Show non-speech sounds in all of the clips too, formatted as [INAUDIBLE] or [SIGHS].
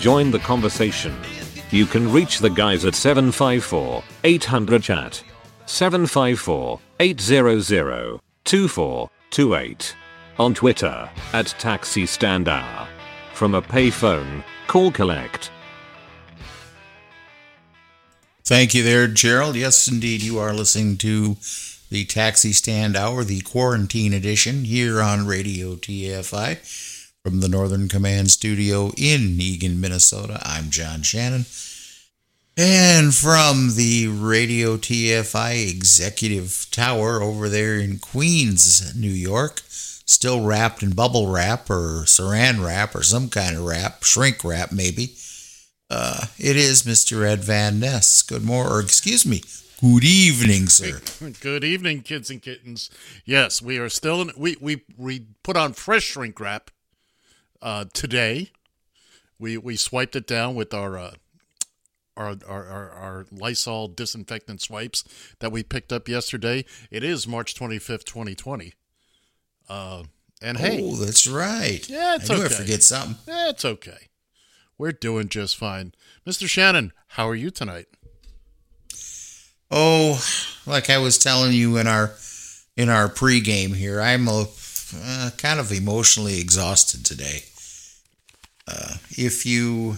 Join the conversation. You can reach the guys at 754 800 chat. 754 800 2428. On Twitter at Taxi Stand Hour. From a payphone, call collect. Thank you there, Gerald. Yes, indeed, you are listening to the Taxi Stand Hour, the quarantine edition, here on Radio TFI from the Northern Command Studio in Eagan, Minnesota. I'm John Shannon. And from the Radio TFI Executive Tower over there in Queens, New York, still wrapped in bubble wrap or saran wrap or some kind of wrap, shrink wrap maybe. Uh, it is Mr. Ed Van Ness. Good morning, or excuse me, good evening, sir. [LAUGHS] Good evening, kids and kittens. Yes, we are still in. We we we put on fresh shrink wrap uh, today. We we swiped it down with our. Uh, our, our, our, our Lysol disinfectant swipes that we picked up yesterday. It is March 25th, 2020. Uh, and hey, Oh, that's right. Yeah, it's I okay. I forget something. it's okay. We're doing just fine. Mr. Shannon, how are you tonight? Oh, like I was telling you in our in our pregame here, I'm a, uh, kind of emotionally exhausted today. Uh, if you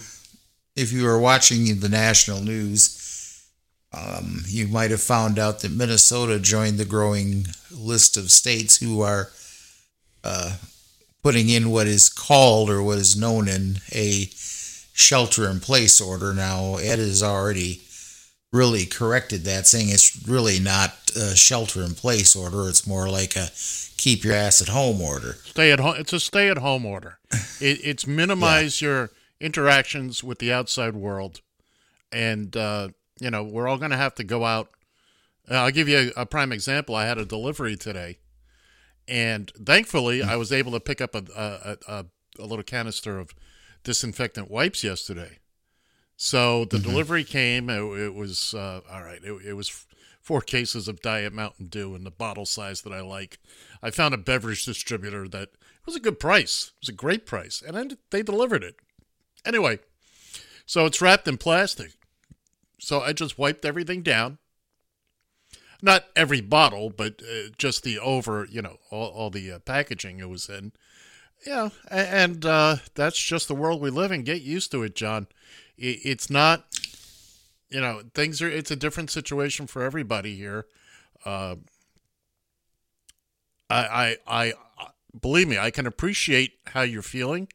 if you are watching the national news, um, you might have found out that Minnesota joined the growing list of states who are uh, putting in what is called or what is known in a shelter in place order. Now, Ed has already really corrected that, saying it's really not a shelter in place order. It's more like a keep your ass at home order. Stay at home. It's a stay at home order. [LAUGHS] It, it's minimize your interactions with the outside world, and uh, you know we're all going to have to go out. Uh, I'll give you a, a prime example. I had a delivery today, and thankfully I was able to pick up a a, a, a little canister of disinfectant wipes yesterday. So the delivery came. It, it was uh, all right. It, it was four cases of Diet Mountain Dew in the bottle size that I like. I found a beverage distributor that it was a good price. It was a great price, and then they delivered it. Anyway, so it's wrapped in plastic. So I just wiped everything down. Not every bottle, but uh, just the over, you know, all, all the uh, packaging it was in. Yeah, and uh, that's just the world we live in. Get used to it, John. It's not, you know, things are. It's a different situation for everybody here. Uh, I, I, I, believe me, I can appreciate how you're feeling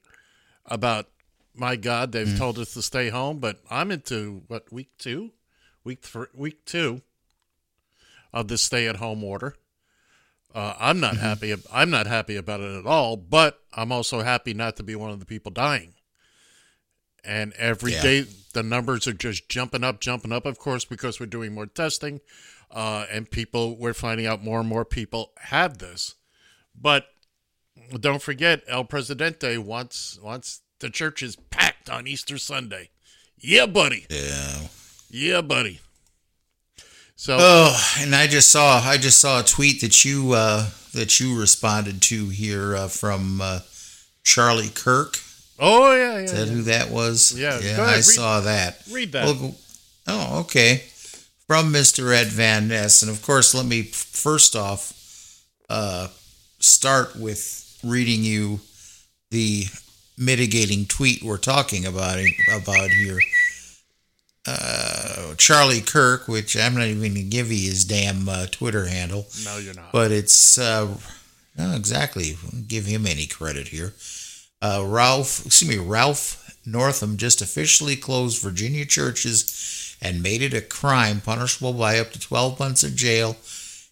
about. My God, they've told us to stay home, but I'm into what week two, week three, week two of this stay-at-home order. Uh, I'm not happy. I'm not happy about it at all. But I'm also happy not to be one of the people dying. And every Yeah. day the numbers are just jumping up, jumping up. Of course, because we're doing more testing, uh, and people we're finding out more and more people have this. But don't forget, El Presidente wants wants the churches packed on Easter Sunday. Yeah, buddy. Yeah. Yeah, buddy. So Oh, and I just saw I just saw a tweet that you uh, that you responded to here uh, from uh, Charlie Kirk. oh yeah, yeah. Is that yeah. who that was? Yeah, yeah I read- saw that. read that. Well, oh, okay. From Mr. Ed Van Ness, and of course, let me first off uh, start with reading you the mitigating tweet we're talking about about here. Uh, Charlie Kirk, which I'm not even going to give you his damn uh, Twitter handle, No, you're not. but it's uh, No, exactly. Give him any credit here. Uh, Ralph, excuse me, Ralph Northam just officially closed Virginia churches and made it a crime punishable by up to 12 months of jail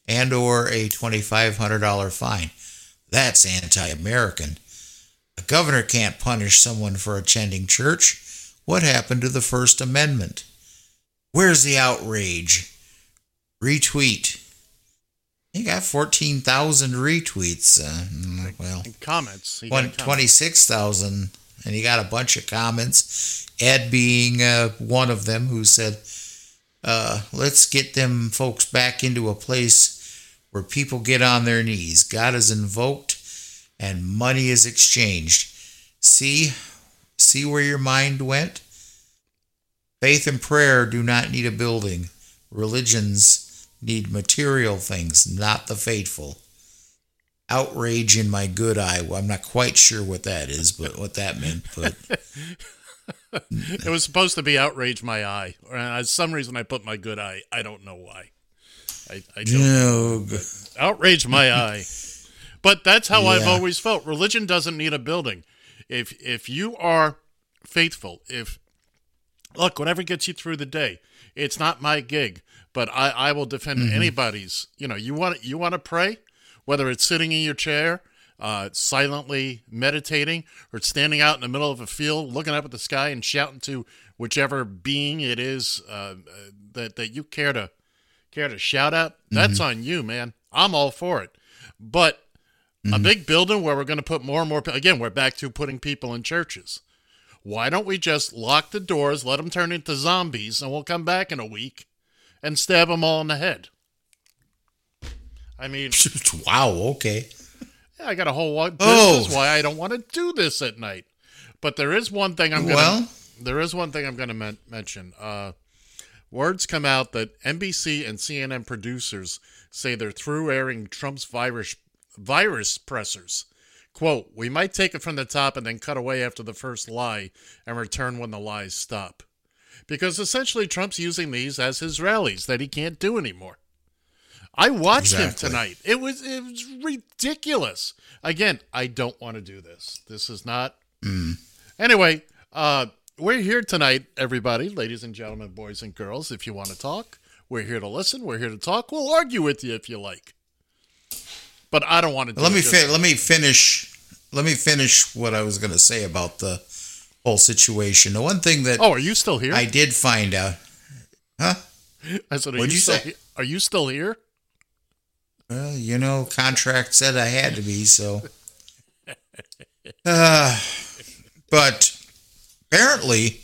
and or a $2,500 fine. That's anti-American. A governor can't punish someone for attending church. What happened to the First Amendment? Where's the outrage? Retweet. He got 14,000 retweets. Uh, mm, well, And comments. He comments. 26,000, and he got a bunch of comments. Ed being uh, one of them who said, uh, let's get them folks back into a place where people get on their knees. God is invoked and money is exchanged. See, see where your mind went? Faith and prayer do not need a building. Religions need material things, not the faithful. Outrage in my good eye. Well, I'm not quite sure what that is, but what that meant. But [LAUGHS] It was supposed to be outrage my eye. Or uh, some reason I put my good eye. I don't know why. I, I don't. no, outrage my [LAUGHS] eye. But that's how I've always felt. Religion doesn't need a building. If if you are faithful, if look, whatever gets you through the day, it's not my gig, but I, I will defend anybody's. You know, you want you want to pray, whether it's sitting in your chair, uh, silently meditating, or standing out in the middle of a field, looking up at the sky and shouting to whichever being it is uh, uh, that that you care to care to shout at, that's on you, man. I'm all for it. But a big building where we're going to put more and more again, we're back to putting people in churches. Why don't we just lock the doors, let them turn into zombies, and we'll come back in a week and stab them all in the head? I mean, [LAUGHS] wow. Okay. I got a whole lot. This Oh. is why I don't want to do this at night. But there is one thing I'm going Well-. There is one thing I'm going to men- mention. Uh, words come out that NBC and CNN producers say they're through airing Trump's virus virus pressers. "Quote: We might take it from the top and then cut away after the first lie and return when the lies stop." Because essentially, Trump's using these as his rallies that he can't do anymore. I watched him tonight. It was it was ridiculous. Again, I don't want to do this. This is not. Anyway, uh, we're here tonight, everybody, ladies and gentlemen, boys and girls. If you want to talk, we're here to listen. We're here to talk. We'll argue with you if you like. But I don't want to. Do Let me fi- let me finish. Let me finish what I was going to say about the whole situation. The one thing that Oh, are you still here? I did find out. Huh? I said, are What'd you, you say? Are you still here? Well, you know, contract said I had to be, so. [LAUGHS] Uh, but apparently,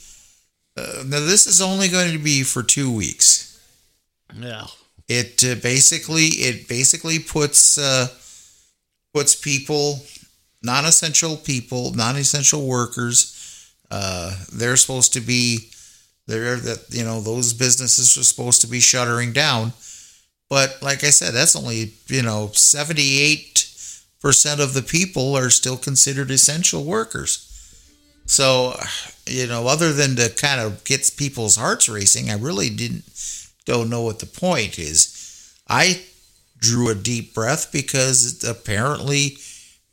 uh, now this is only going to be for two weeks. Yeah. It uh, basically it basically puts uh, puts people, non-essential people, non-essential workers. Uh, they're supposed to be they're that you know those businesses are supposed to be shuttering down. But like I said, that's only you know seventy eight percent of the people are still considered essential workers. So, you know, other than to kind of get people's hearts racing, I really didn't don't know what the point is. I drew a deep breath because apparently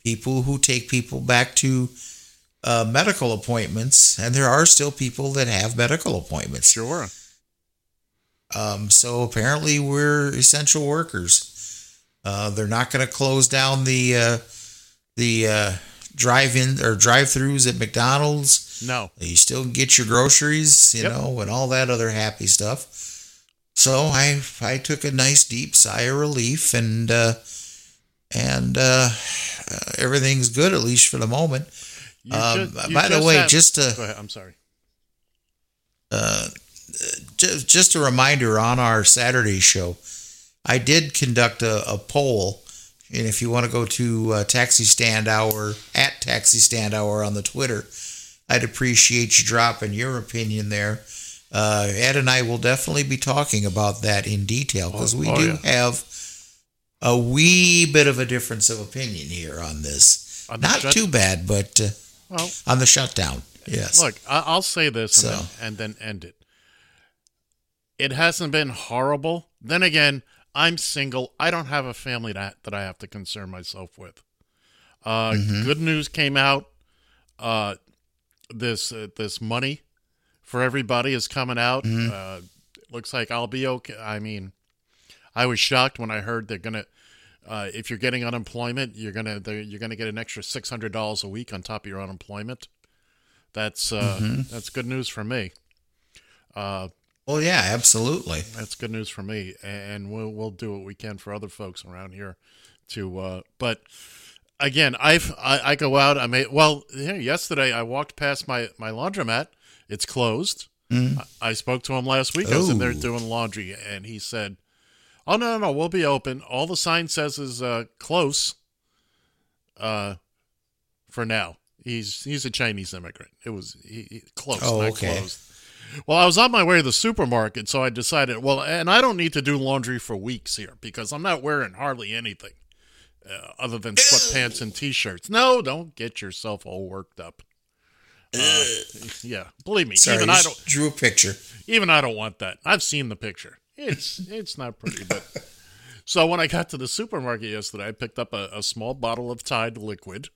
people who take people back to uh, medical appointments, and there are still people that have medical appointments. Sure. Um, so apparently we're essential workers. Uh, they're not going to close down the uh, the uh, drive-in or drive-throughs at McDonald's. No. You still get your groceries, you Yep. know, and all that other happy stuff. So I I took a nice deep sigh of relief, and uh, and uh, uh, everything's good at least for the moment. Um, ju- you by the way, have- just to Go ahead. I'm sorry. Just, just a reminder on our Saturday show, I did conduct a, a poll. And if you want to go to uh, Taxi Stand Hour, at Taxi Stand Hour on the Twitter, I'd appreciate you dropping your opinion there. Uh, Ed and I will definitely be talking about that in detail because we oh, do yeah. have a wee bit of a difference of opinion here on this. On Not shut- too bad, but uh, Well, on the shutdown. Yes. Look, I- I'll say this and, then, and then end it. It hasn't been horrible. Then again, I'm single. I don't have a family that that I have to concern myself with. Uh, Good news came out. Uh, this uh, this money for everybody is coming out. Uh, looks like I'll be okay. I mean, I was shocked when I heard they're gonna. Uh, if you're getting unemployment, you're gonna you're gonna get an extra six hundred dollars a week on top of your unemployment. That's uh, that's good news for me. Uh, Well, yeah, absolutely. that's good news for me, and we'll we'll do what we can for other folks around here. To uh, but again, I've I, I go out. I may well yesterday I walked past my my laundromat. It's closed. I, I spoke to him last week. I was in there Oh. doing laundry, and he said, "Oh no, no, no, we'll be open. All the sign says is uh, close. Uh, for now." He's he's a Chinese immigrant. It was he, he- close, Oh, not okay. closed. Well, I was on my way to the supermarket, so I decided, well, and I don't need to do laundry for weeks here because I'm not wearing hardly anything uh, other than sweatpants and t-shirts. No, don't get yourself all worked up. Uh, yeah, believe me, Sorry, even I don't drew a picture. even I don't want that. I've seen the picture. It's it's not pretty, but [LAUGHS] so when I got to the supermarket yesterday, I picked up a, a small bottle of Tide liquid.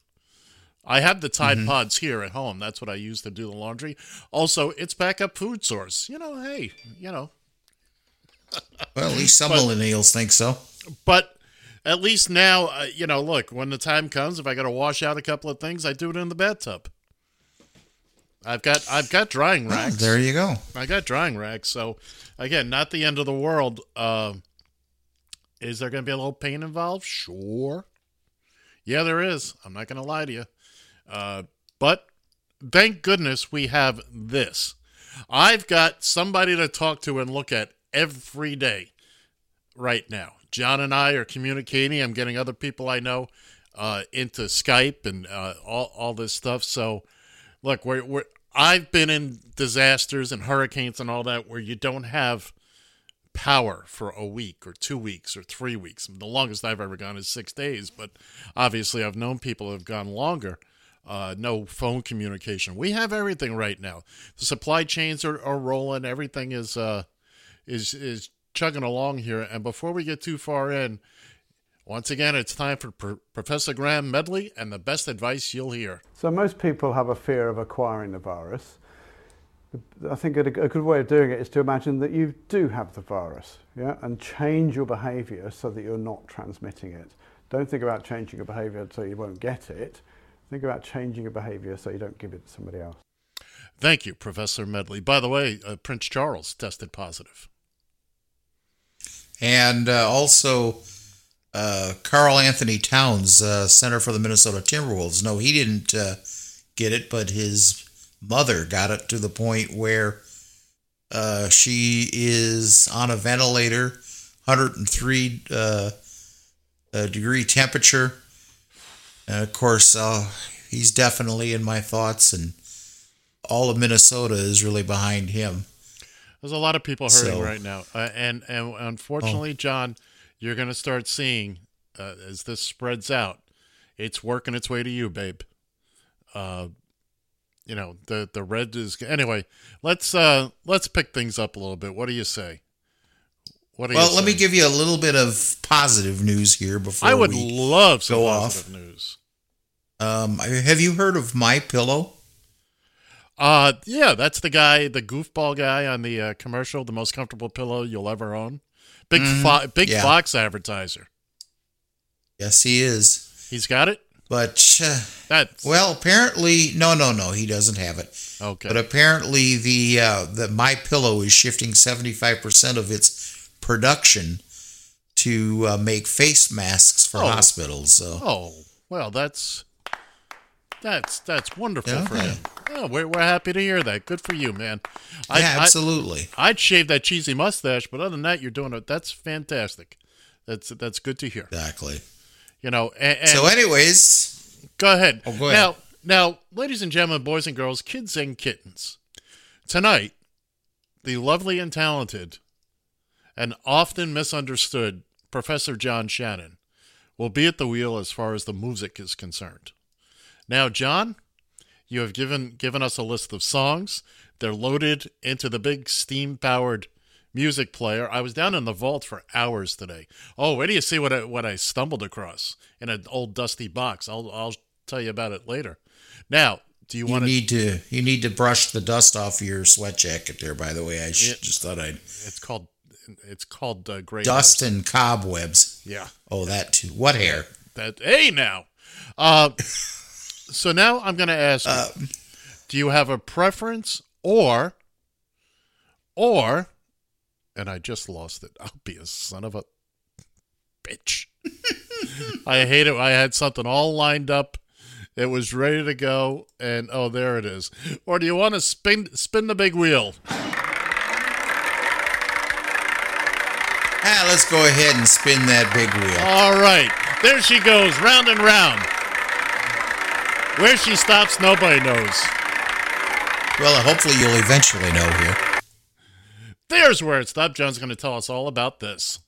I have the Tide Mm-hmm. Pods here at home. That's what I use to do the laundry. Also, it's backup food source. You know, hey, you know, [LAUGHS] Well, at least some But- millennials think so. but at least now, uh, you know, look, when the time comes, if I got to wash out a couple of things, I do it in the bathtub. I've got I've got drying Well, racks. there you go. I got drying racks, so again, not the end of the world. Uh, is there going to be a little pain involved? Sure. Yeah, there is. I'm not going to lie to you. Uh, but thank goodness we have this. I've got somebody to talk to and look at every day right now. John and I are communicating. I'm getting other people I know uh, into Skype and uh, all, all this stuff. So, look, we're, we're I've been in disasters and hurricanes and all that where you don't have power for a week or two weeks or three weeks. The longest I've ever gone is six days, but obviously I've known people who have gone longer. Uh, no phone communication. We have everything right now. The supply chains are, are rolling. Everything is uh, is is chugging along here. And before we get too far in, once again, it's time for Pro- Professor Graham Medley and the best advice you'll hear. So most people have a fear of acquiring the virus. I think a, good way of doing it is to imagine that you do have the virus, yeah, and change your behaviour so that you're not transmitting it. Don't think about changing your behaviour so you won't get it. Think about changing your behaviour so you don't give it to somebody else. Thank you, Professor Medley. By the way, uh, Prince Charles tested positive. And uh, also, uh, Karl-Anthony Towns, uh, center for the Minnesota Timberwolves. No, he didn't uh, get it, but his mother got it to the point where uh, she is on a ventilator, 103 uh, uh, degree temperature. And of course, uh, he's definitely in my thoughts, and all of Minnesota is really behind him. There's a lot of people hurting So- right now, uh, and and unfortunately, John, you're going to start seeing uh, as this spreads out, it's working its way to you, babe. Uh, you know the the red is anyway. Let's uh let's pick things up a little bit. What do you say? What you Well, let me give you a little bit of positive news here before I would love some go positive news. Um, have you heard of My Pillow? Uh, yeah, that's the guy, the goofball guy on the uh, commercial, the most comfortable pillow you'll ever own. Big, fo- big yeah. Fox advertiser. Yes, he is. He's got it. But uh, That's well, apparently, no, no, no, he doesn't have it. okay. But apparently, the uh, the My Pillow is shifting seventy five percent of its production to uh, make face masks for Oh. hospitals. So oh, well, that's that's that's wonderful Yeah. for him. Oh, we're we're happy to hear that. Good for you, man. I, yeah, I, absolutely. I'd shave that cheesy mustache, but other than that, you're doing it. That's fantastic. That's that's good to hear. exactly. You know, and, and So, anyways, Go ahead. Oh, go ahead. Now, now, ladies and gentlemen, boys and girls, kids and kittens, tonight, the lovely and talented and often misunderstood Professor John Shannon will be at the wheel as far as the music is concerned. Now, John, you have given given us a list of songs. They're loaded into the big steam-powered music player. I was down in the vault for hours today. Oh, wait do you see what I, what I stumbled across in an old dusty box? I'll I'll tell you about it later. Now, do you, You want to? need to you need to brush the dust off your sweat jacket there. By the way, I sh- Yeah. just thought I'd It's called it's called uh, gray dust and cobwebs. Yeah. Oh, that too. What hair? That hey now. Uh, so now I'm going to ask you: Do you have a preference, or, or, and I just lost it. I'll be a son of a bitch. [LAUGHS] I hate it. I had something all lined up. It was ready to go, and oh, there it is. Or do you want to spin spin the big wheel? Ah, let's go ahead and spin that big wheel. All right, there she goes, round and round. Where she stops, nobody knows. Well, hopefully you'll eventually know here. There's where it stopped. John's going to tell us all about this.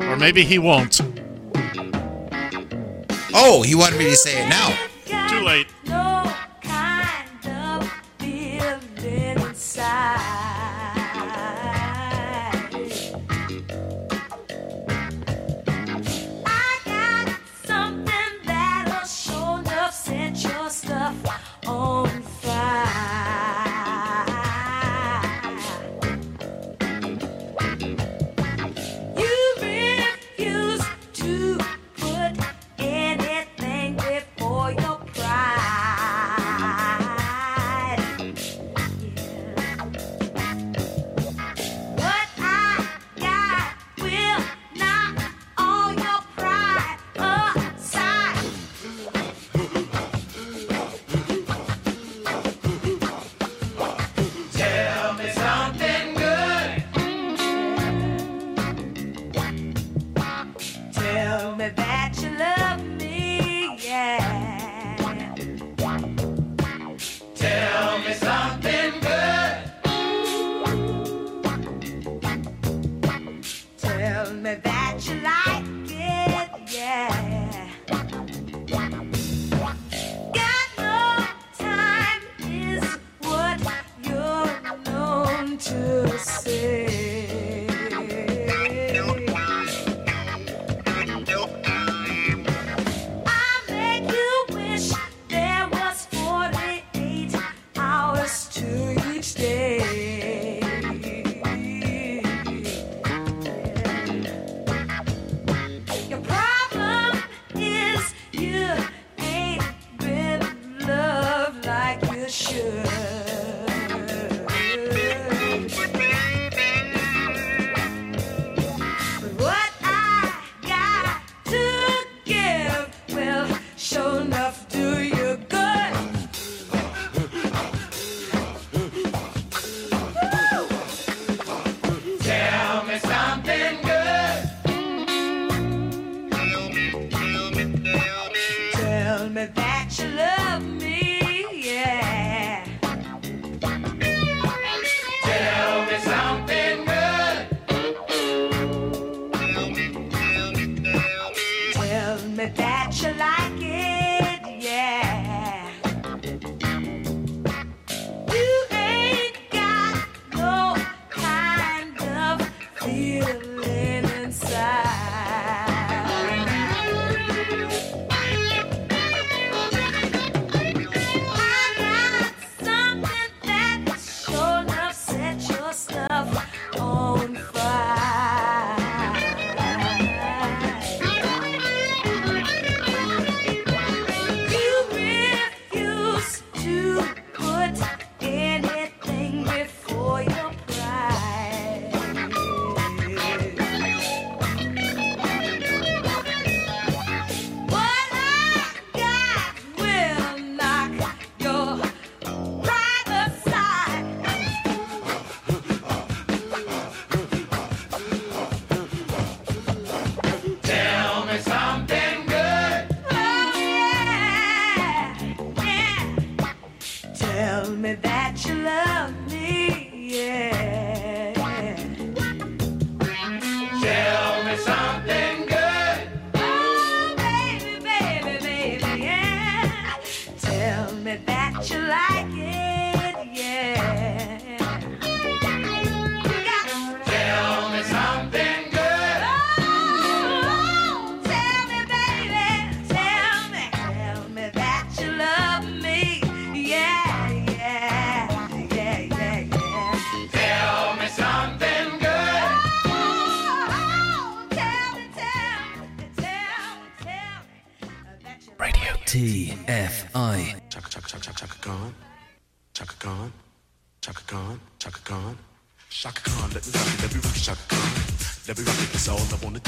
Or maybe he won't. Oh, he wanted me to say it now. Too late. No all I wanna.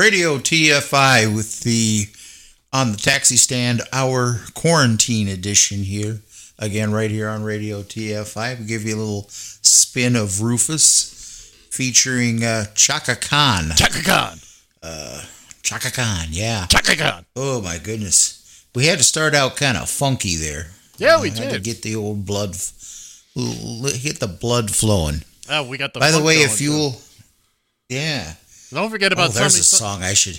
Radio TFI with the on the taxi stand hour quarantine edition here. Again, right here on Radio TFI, we give you a little spin of Rufus featuring uh, Chaka Khan. Chaka Khan. Uh, Chaka Khan, yeah. Chaka Khan. Oh my goodness, we had to start out kind of funky there. Yeah, uh, we did. to get the old blood, get the blood flowing. Oh, we got the. By the way, if you'll, yeah don't forget about. Oh, there's a song I should.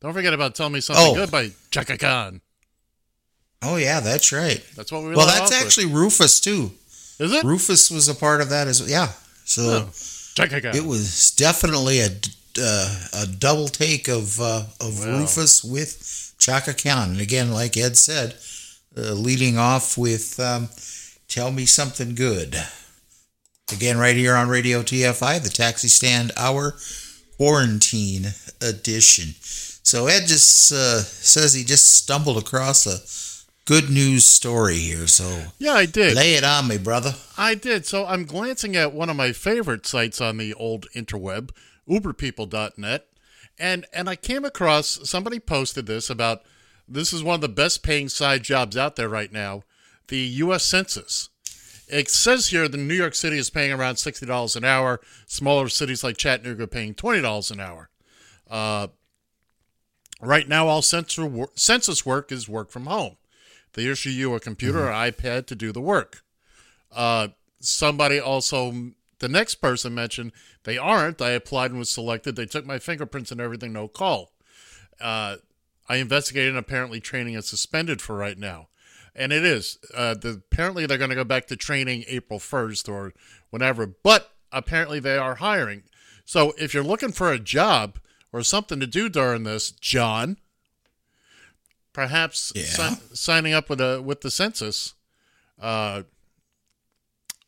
Don't forget about "Tell Me Something oh. Good" by Chaka Khan. Oh yeah, that's right. That's what we. Well, that's actually with. Rufus too. Is it? Rufus was a part of that as well. Yeah. So oh. Chaka Khan. It was definitely a uh, a double take of uh, of wow. Rufus with Chaka Khan, and again, like Ed said, uh, leading off with um, "Tell Me Something Good." Again, right here on Radio TFI, the Taxi Stand Hour. Quarantine Edition. So Ed just uh, says he just stumbled across a good news story here. So Yeah, I did. lay it on me, brother. I did. So I'm glancing at one of my favorite sites on the old interweb, uberpeople.net, and and I came across somebody posted this about this is one of the best paying side jobs out there right now, the US Census. It says here the New York City is paying around sixty dollars an hour. Smaller cities like Chattanooga are paying twenty dollars an hour. Uh, right now, all census work is work from home. They issue you a computer or iPad to do the work. Uh, somebody also, the next person mentioned they aren't. I applied and was selected. They took my fingerprints and everything, no call. Uh, I investigated and apparently training is suspended for right now. And it is. Uh, the, apparently they're going to go back to training April 1st or whenever, but apparently they are hiring. So if you're looking for a job or something to do during this, John, perhaps Yeah. si- signing up with a with the census, uh,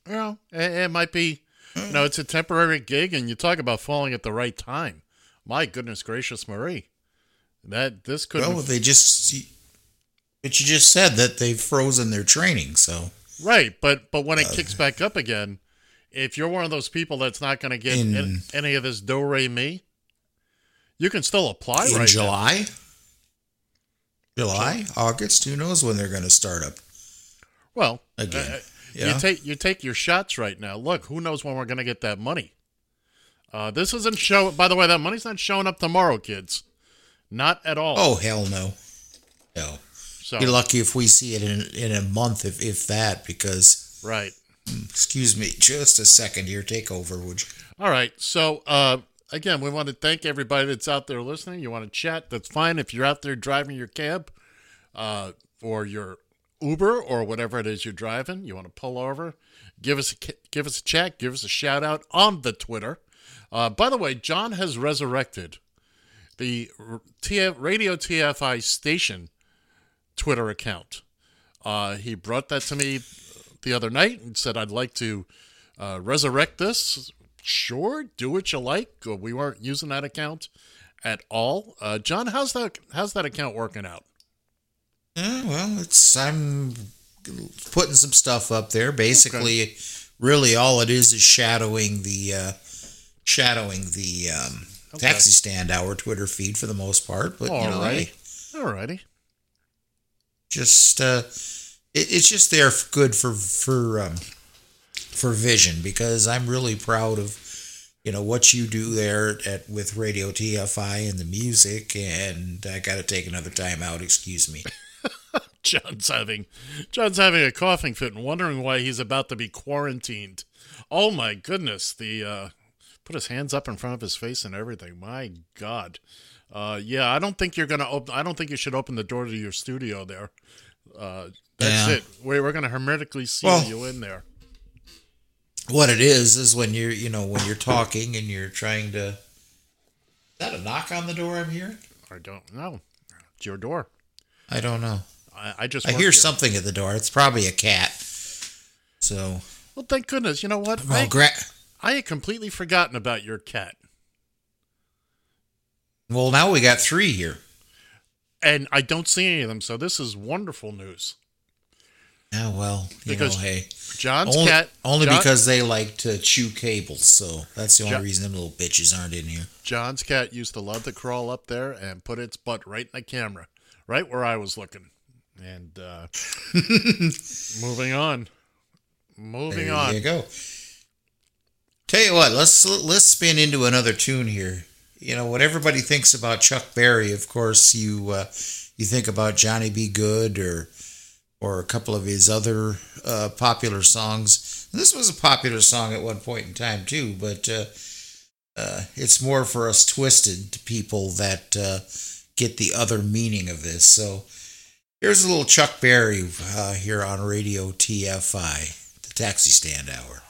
you know, it, it might be, you know, it's a temporary gig, and you talk about falling at the right time. My goodness gracious, Marie, that this could Well, they just, but you just said that they've frozen their training. So right, but but when it Uh, kicks back up again, if you're one of those people that's not going to get In- an- any of this do re mi, you can still apply in right now. July, July, August, who knows when they're going to start up? Well, Again, uh, yeah. you take you take your shots right now. Look, who knows when we're going to get that money? Uh, this isn't show. By the way, that money's not showing up tomorrow, kids. Not at all. Oh hell no, no. So Be lucky if we see it in in a month, if if that. Because right. excuse me, just a second here. Take over, would you? All right. So uh, again, we want to thank everybody that's out there listening. You want to chat? That's fine. If you're out there driving your cab, uh, or your Uber or whatever it is you're driving, you want to pull over, give us a give us a chat, give us a shout out on the Twitter. Uh, by the way, John has resurrected the Radio TFI station Twitter account. Uh, he brought that to me the other night and said, I'd like to uh, resurrect this. Sure, do what you like. Uh, We weren't using that account at all. Uh, John, how's that? How's that account working out? Yeah, well, it's I'm putting some stuff up there. Basically, really all it is is shadowing the uh, shadowing the um, Okay. taxi stand hour Twitter feed for the most part. But you know, hey, Alrighty. Just uh, it, it's just there good for for um, for vision because I'm really proud of you know what you do there at with Radio TFI and the music. And I got to take another time out. Excuse me. [LAUGHS] John's having John's having a coughing fit and wondering why he's about to be quarantined. Oh my goodness! The uh, put his hands up in front of his face and everything. My God. Uh, yeah, I don't think you're gonna. Op- I don't think you should open the door to your studio there. Uh, that's Yeah. it. We're, we're gonna hermetically seal Well- you in there. what it is is when you're you know when you're talking and you're trying to is that a knock on the door i'm hearing I don't know. It's your door. i don't know I, I just. i hear here. something at the door it's probably a cat so Well, thank goodness. You know what? well I, gra- I had completely forgotten about your cat, well now we got three here and I don't see any of them. So this is wonderful news. yeah well you Because know hey John's only, cat. only John- because they like to chew cables so that's the only Jo- reason them little bitches aren't in here John's cat used to love to crawl up there and put its butt right in the camera, right where I was looking. And uh, [LAUGHS] moving on, moving there on. There you go tell you what let's let's spin into another tune here you know what everybody thinks about chuck berry of course you uh, you think about johnny b. Good or or a couple of his other uh, popular songs. And this was a popular song at one point in time too but uh, uh, it's more for us twisted people that uh, get the other meaning of this. So here's a little chuck berry uh, here on radio tfi the taxi stand hour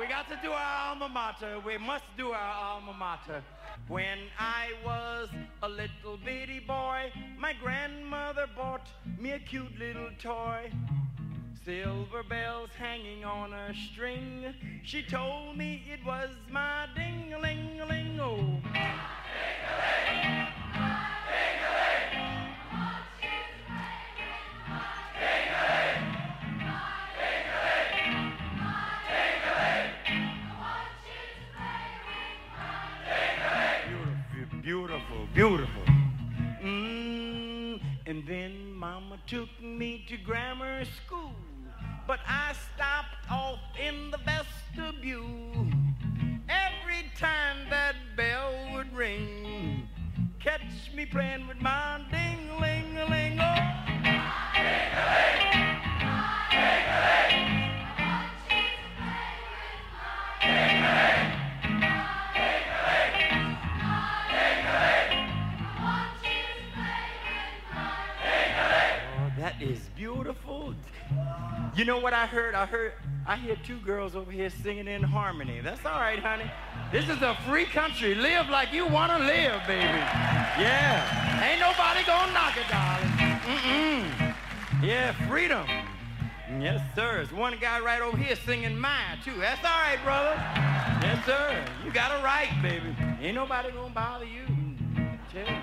We got to do our alma mater. We must do our alma mater. When I was a little bitty boy, my grandmother bought me a cute little toy. Silver bells hanging on a string. She told me it was my ding-a-ling-a-ling. Oh. Beautiful. Mm, and then Mama took me to grammar school, but I stopped off in the vestibule. Every time that bell would ring, catch me playing with my ding-a-ling-a-ling. Oh. Oh, You know what I heard? I heard I hear two girls over here singing in harmony. That's all right, honey. This is a free country. Live like you want to live, baby. Yeah. Ain't nobody gonna knock it, darling. Mm-mm. Yeah, freedom. Yes, sir. There's one guy right over here singing mine, too. That's all right, brother. Yes, sir. You got it right, baby. Ain't nobody gonna bother you. Tell.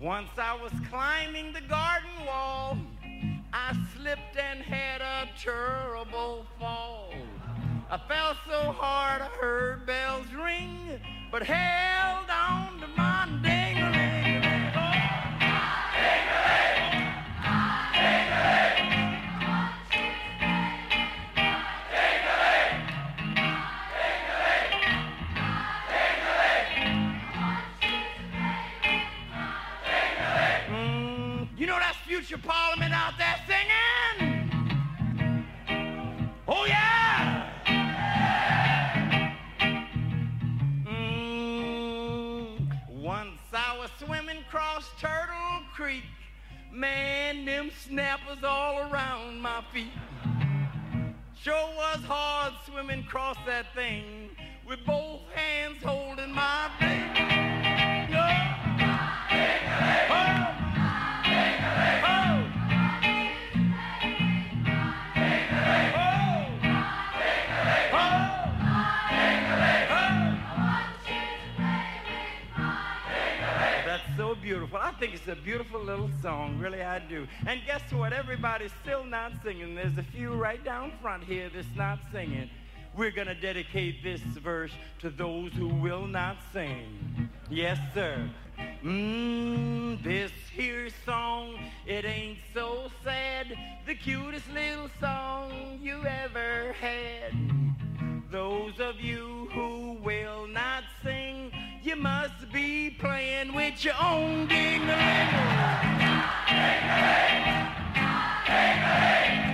Once I was climbing the garden wall, I slipped and had a terrible fall. I fell so hard I heard bells ring, but held on to my ding-a-ling. Future Parliament out there singing. Oh yeah. Mm, once I was swimming across Turtle Creek. Man, them snappers all around my feet. Sure was hard swimming across that thing with both hands holding my baby. Think it's a beautiful little song, really I do. And guess what? Everybody's still not singing. There's a few right down front here that's not singing. We're going to dedicate this verse to those who will not sing. Yes, sir. Mmm, this here song, it ain't so sad. The cutest little song you ever had. Those of you who will not sing, you must be playing with your own ding-a-ling. Oh,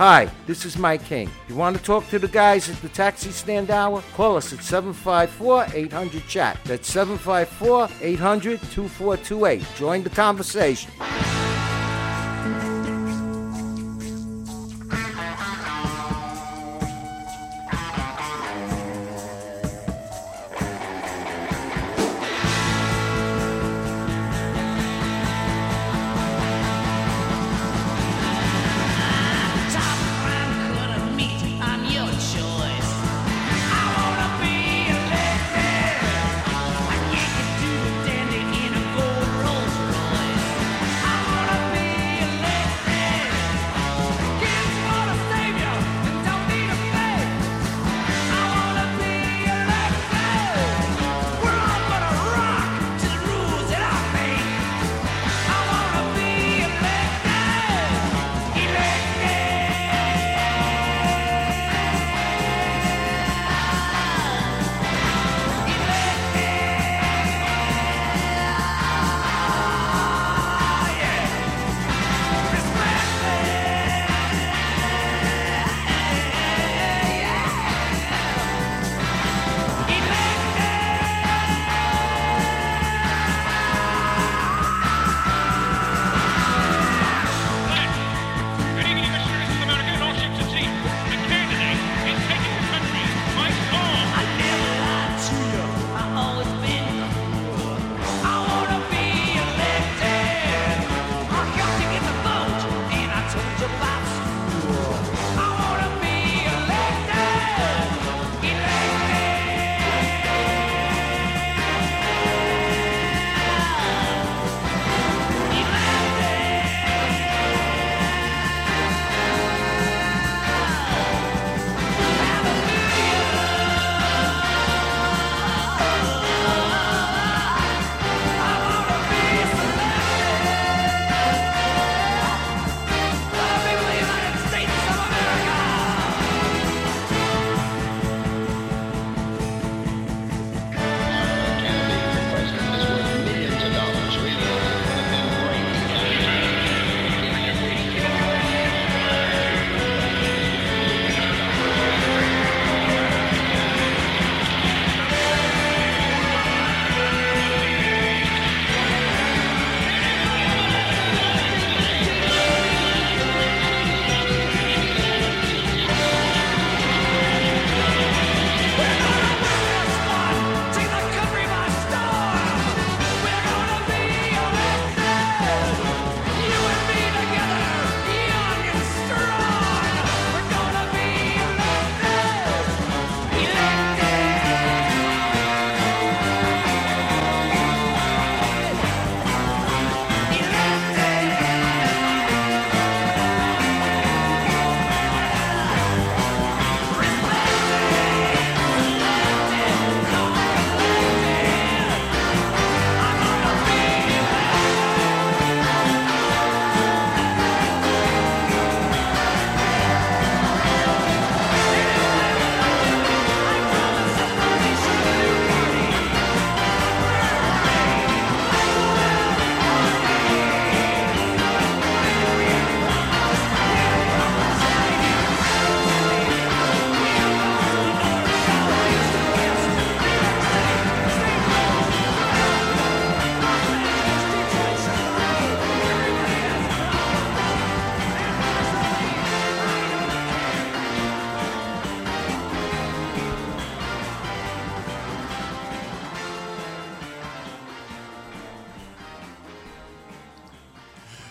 Hi, this is Mike King. You want to talk to the guys at the taxi stand hour? Call us at 754 800 chat. That's 754 800 2428. Join the conversation.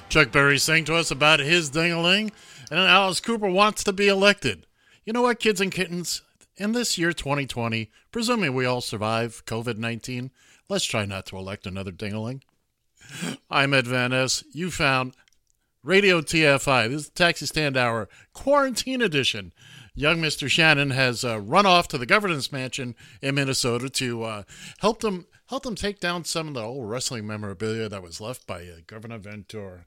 Chuck Berry sang to us about his ding-a-ling, and Alice Cooper wants to be elected. You know what, kids and kittens? In this year 2020, presuming we all survive COVID-19, let's try not to elect another ding-a-ling. I'm Ed Van. You found Radio TFI. This is the Taxi Stand Hour Quarantine Edition. Young Mr. Shannon has uh, run off to the governor's mansion in Minnesota to uh, help them help them take down some of the old wrestling memorabilia that was left by uh, Governor Ventura.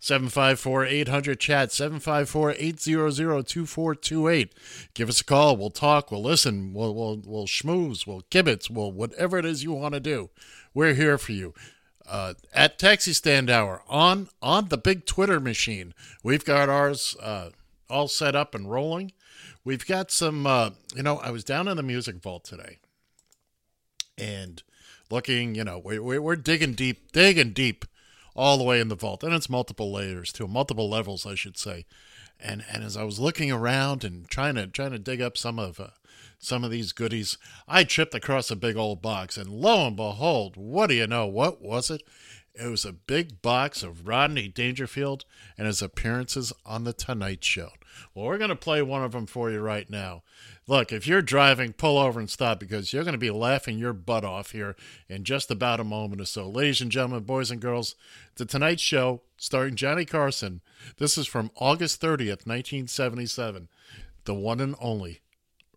754-800 chat 754-800-2428 give us a call. We'll talk. We'll listen. We'll we'll, we'll schmooze. We'll kibitz. We'll whatever it is you want to do. We're here for you. Uh, at taxi stand hour on on the big twitter machine. We've got ours uh, all set up and rolling. We've got some uh, you know i was down in the music vault today and looking you know we, we, we're digging deep digging deep all the way in the vault. And it's multiple layers too. Multiple levels i should say. And and as i was looking around and trying to trying to dig up some of uh, some of these goodies i tripped across a big old box. And lo and behold what do you know? What was it? It was a big box of Rodney Dangerfield and his appearances on The Tonight Show. Well, we're going to play one of them for you right now. Look, if you're driving, pull over and stop because you're going to be laughing your butt off here in just about a moment or so. Ladies and gentlemen, boys and girls, The Tonight Show starring Johnny Carson. This is from August 30th, 1977. The one and only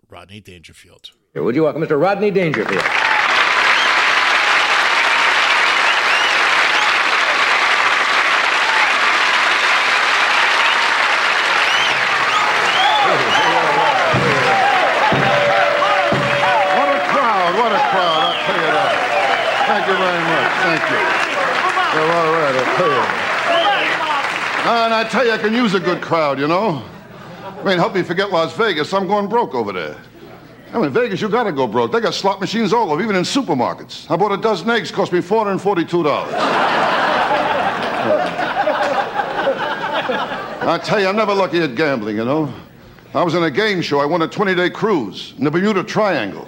Rodney Dangerfield. Would you welcome Mr. Rodney Dangerfield? What a crowd, what a crowd, I'll tell you that. Thank you very much, thank you. Well, you. And I tell you, I can use a good crowd, you know. I mean, help me forget Las Vegas. I'm going broke over there. I mean, Vegas, you gotta go broke. They got slot machines all over, even in supermarkets. I bought a dozen eggs, cost me $442. [LAUGHS] I tell you, I'm never lucky at gambling, you know. I was in a game show. I won a 20 day cruise in the Bermuda Triangle.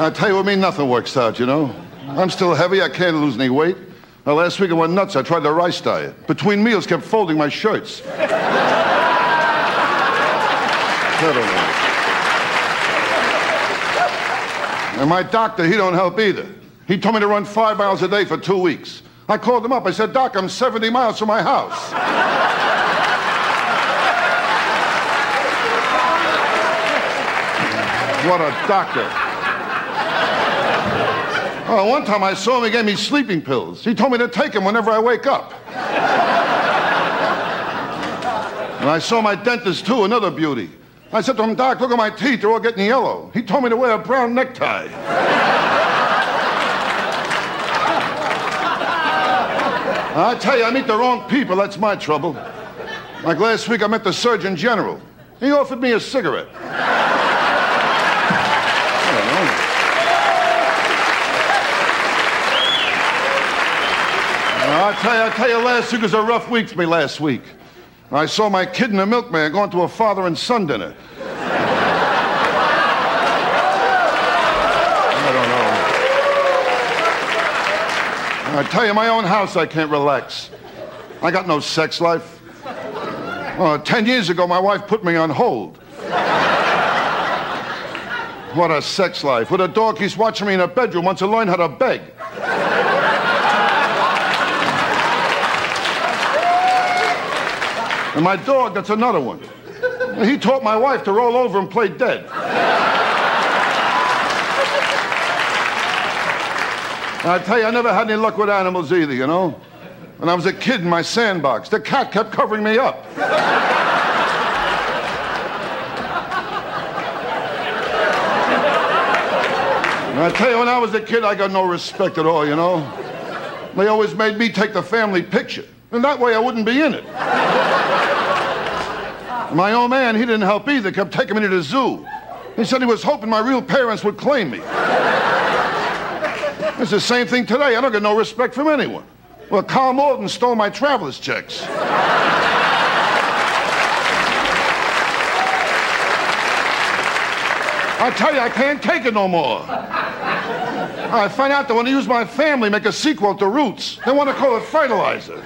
I tell you what, me, nothing works out, you know. I'm still heavy. I can't lose any weight. Now, last week I went nuts. I tried the rice diet. Between meals, kept folding my shirts. And my doctor, he don't help either. He told me to run five miles a day for two weeks. I called him up. I said, Doc, I'm 70 miles from my house. what a doctor. Oh, one time I saw him, he gave me sleeping pills. He told me to take them whenever I wake up. And I saw my dentist, too, another beauty. I said to him, Doc, look at my teeth, they're all getting yellow. He told me to wear a brown necktie. I tell you, I meet the wrong people. That's my trouble. Like last week, I met the Surgeon General. He offered me a cigarette. I don't know. I tell you, I tell you, last week was a rough week for me last week. I saw my kid and the milkman going to a father and son dinner. I don't know. I tell you, my own house, I can't relax. I got no sex life. Uh, ten years ago, my wife put me on hold. What a sex life. With a dog, he's watching me in a bedroom, wants to learn how to beg. And my dog, that's another one. He taught my wife to roll over and play dead. I tell you, I never had any luck with animals either, you know. When I was a kid in my sandbox, the cat kept covering me up. And I tell you, when I was a kid, I got no respect at all, you know. They always made me take the family picture. And that way I wouldn't be in it. My old man, he didn't help either, kept taking me to the zoo. He said he was hoping my real parents would claim me. It's the same thing today. I don't get no respect from anyone. Well, Karl Malden stole my traveler's checks. I tell you, I can't take it no more. I find out they want to use my family, make a sequel to Roots. They want to call it Fertilizer.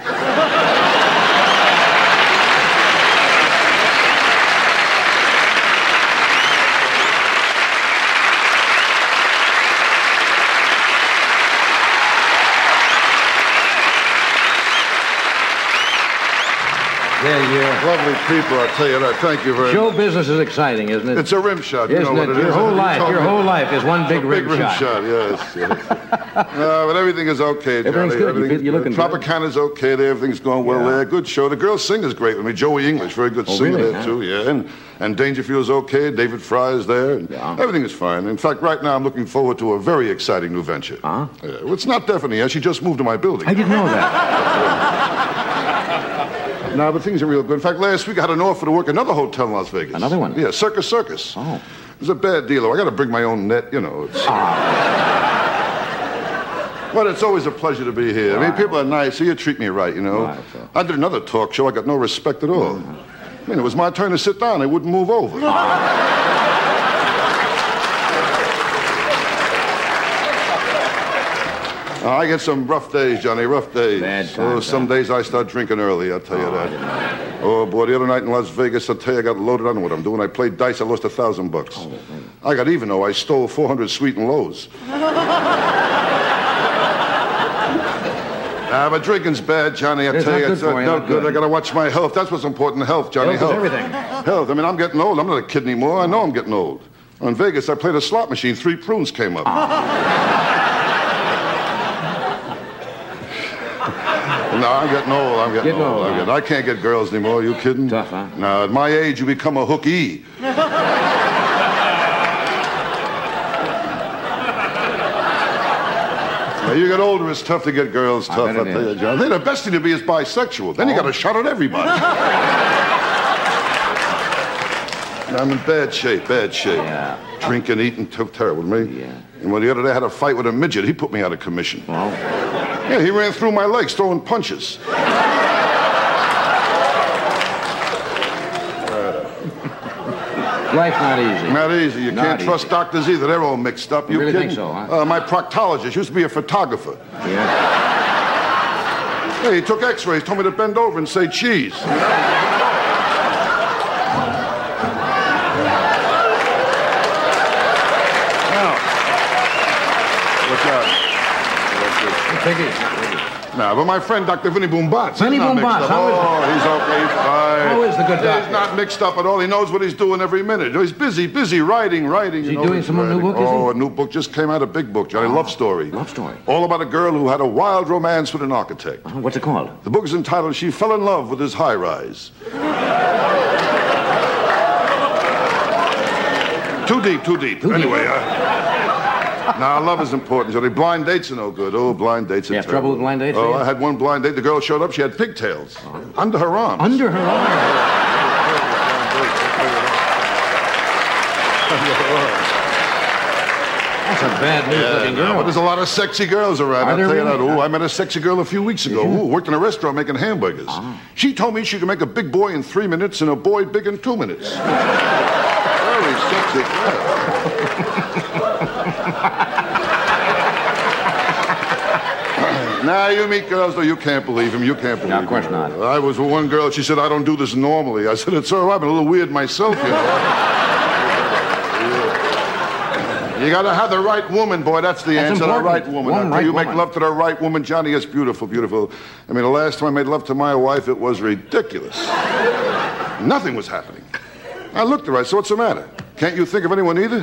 Yeah, yeah. Lovely people, I tell you that. Thank you very much. Show much. business is exciting, isn't it? It's a rim shot. You Isn't know what it? it Your is. whole [LAUGHS] You life, told your me. whole life is one big big rim shot. Yes, [LAUGHS] yes. no, but everything is okay, Johnny. Everything's good. You- Everything's you're looking good. Tropicana's okay there. Everything's going well there. Good show. The girl singer's great with me. Joey English, very good Oh, singer really, there huh? too. Yeah, and and Dangerfield's okay. David Frye is there. And Yeah. Everything is fine. In fact, right now I'm looking forward to a very exciting new venture. Huh? Yeah, well, it's not definite yet. She just moved to my building. I didn't know that. [LAUGHS] No, but things are real good. In fact, last week I had an offer to work another hotel in Las Vegas. Another one? Yeah, Circus Circus. Oh. It was a bad deal, though. I got to bring my own net, you know. It's... Ah. But it's always a pleasure to be here. I mean, people are nice. So you treat me right, you know. I did another talk show. I got no respect at all. Mm. I mean, it was my turn to sit down. They wouldn't move over. Ah. I get some rough days, Johnny, rough days. Bad oh, some huh? days I start drinking early, I'll tell you that. Oh, boy, the other night in Las Vegas, I'll tell you, I got loaded. on what I'm doing. I played dice, I lost a thousand bucks. Oh, I got even, though. I stole 400 sweet and lows. [LAUGHS] Ah, but drinking's bad, Johnny. I It's tell you, good it's you, no not good. good. I gotta watch my health. That's what's important. Health, Johnny. Health is Health. everything. Health. I mean, I'm getting old. I'm not a kid anymore. I know I'm getting old. In Vegas, I played a slot machine. Three prunes came up. [LAUGHS] No, I'm getting old. I'm getting, Getting old. old, I'm getting, I can't get girls anymore. You kidding? Tough, huh? No, at my age, you become a hooky. [LAUGHS] Now, you get older, it's tough to get girls. I Tough, I tell you. John. I think the best thing to be is bisexual. Then you got a oh. shot at everybody. [LAUGHS] I'm in bad shape, bad shape. Yeah. Drinking, eating, t- terrible with me. Yeah. And when the other day I had a fight with a midget, he put me out of commission. Well, Yeah, he ran through my legs throwing punches. [LAUGHS] life's not easy. Not easy. You Not can't easy. trust doctors either. They're all mixed up. You really kidding? think so, huh? Uh, my proctologist used to be a photographer. Yeah. Hey, he took x-rays, told me to bend over and say cheese. Now, watch out. Take it. Now, but my friend Dr. Vinny Boombatz. Vinny he's not mixed Boombatz, up. how is Oh, he's okay. He's fine. How is the good guy? He's not mixed up at all. He knows what he's doing every minute. He's busy, busy writing, writing. Is you he doing some new book, is he? Oh, a new book just came out. A big book, Johnny. Love story. Love story. All about a girl who had a wild romance with an architect. Uh, What's it called? The book is entitled She Fell in Love with His High Rise. [LAUGHS] too deep, too deep. Too deep. anyway, uh, now love is important, Johnny. Blind dates are no good. Oh, blind dates are You have terrible. trouble with blind dates, Oh. I had one blind date. The girl showed up. She had pigtails under her arms. Under her arm. That's a bad news looking Yeah, girl. but there's a lot of sexy girls around. I'll tell you that. Ooh, I met a sexy girl a few weeks ago. Ooh, worked in a restaurant making hamburgers. Ah. She told me she could make a big boy in three minutes and a boy big in two minutes. [LAUGHS] Very sexy girl. [LAUGHS] Now you meet girls, though you can't believe him. You can't believe No, of course him. not. I was with one girl. She said, "I don't do this normally." I said, "It's all right. I'm a little weird myself, you know." [LAUGHS] You gotta have the right woman, boy. That's the That's answer. The right woman. One tell right you make love to the right woman, Johnny. It's beautiful, beautiful. I mean, the last time I made love to my wife, it was ridiculous. [LAUGHS] Nothing was happening. I looked at her. I said, "What's the matter? Can't you think of anyone either?"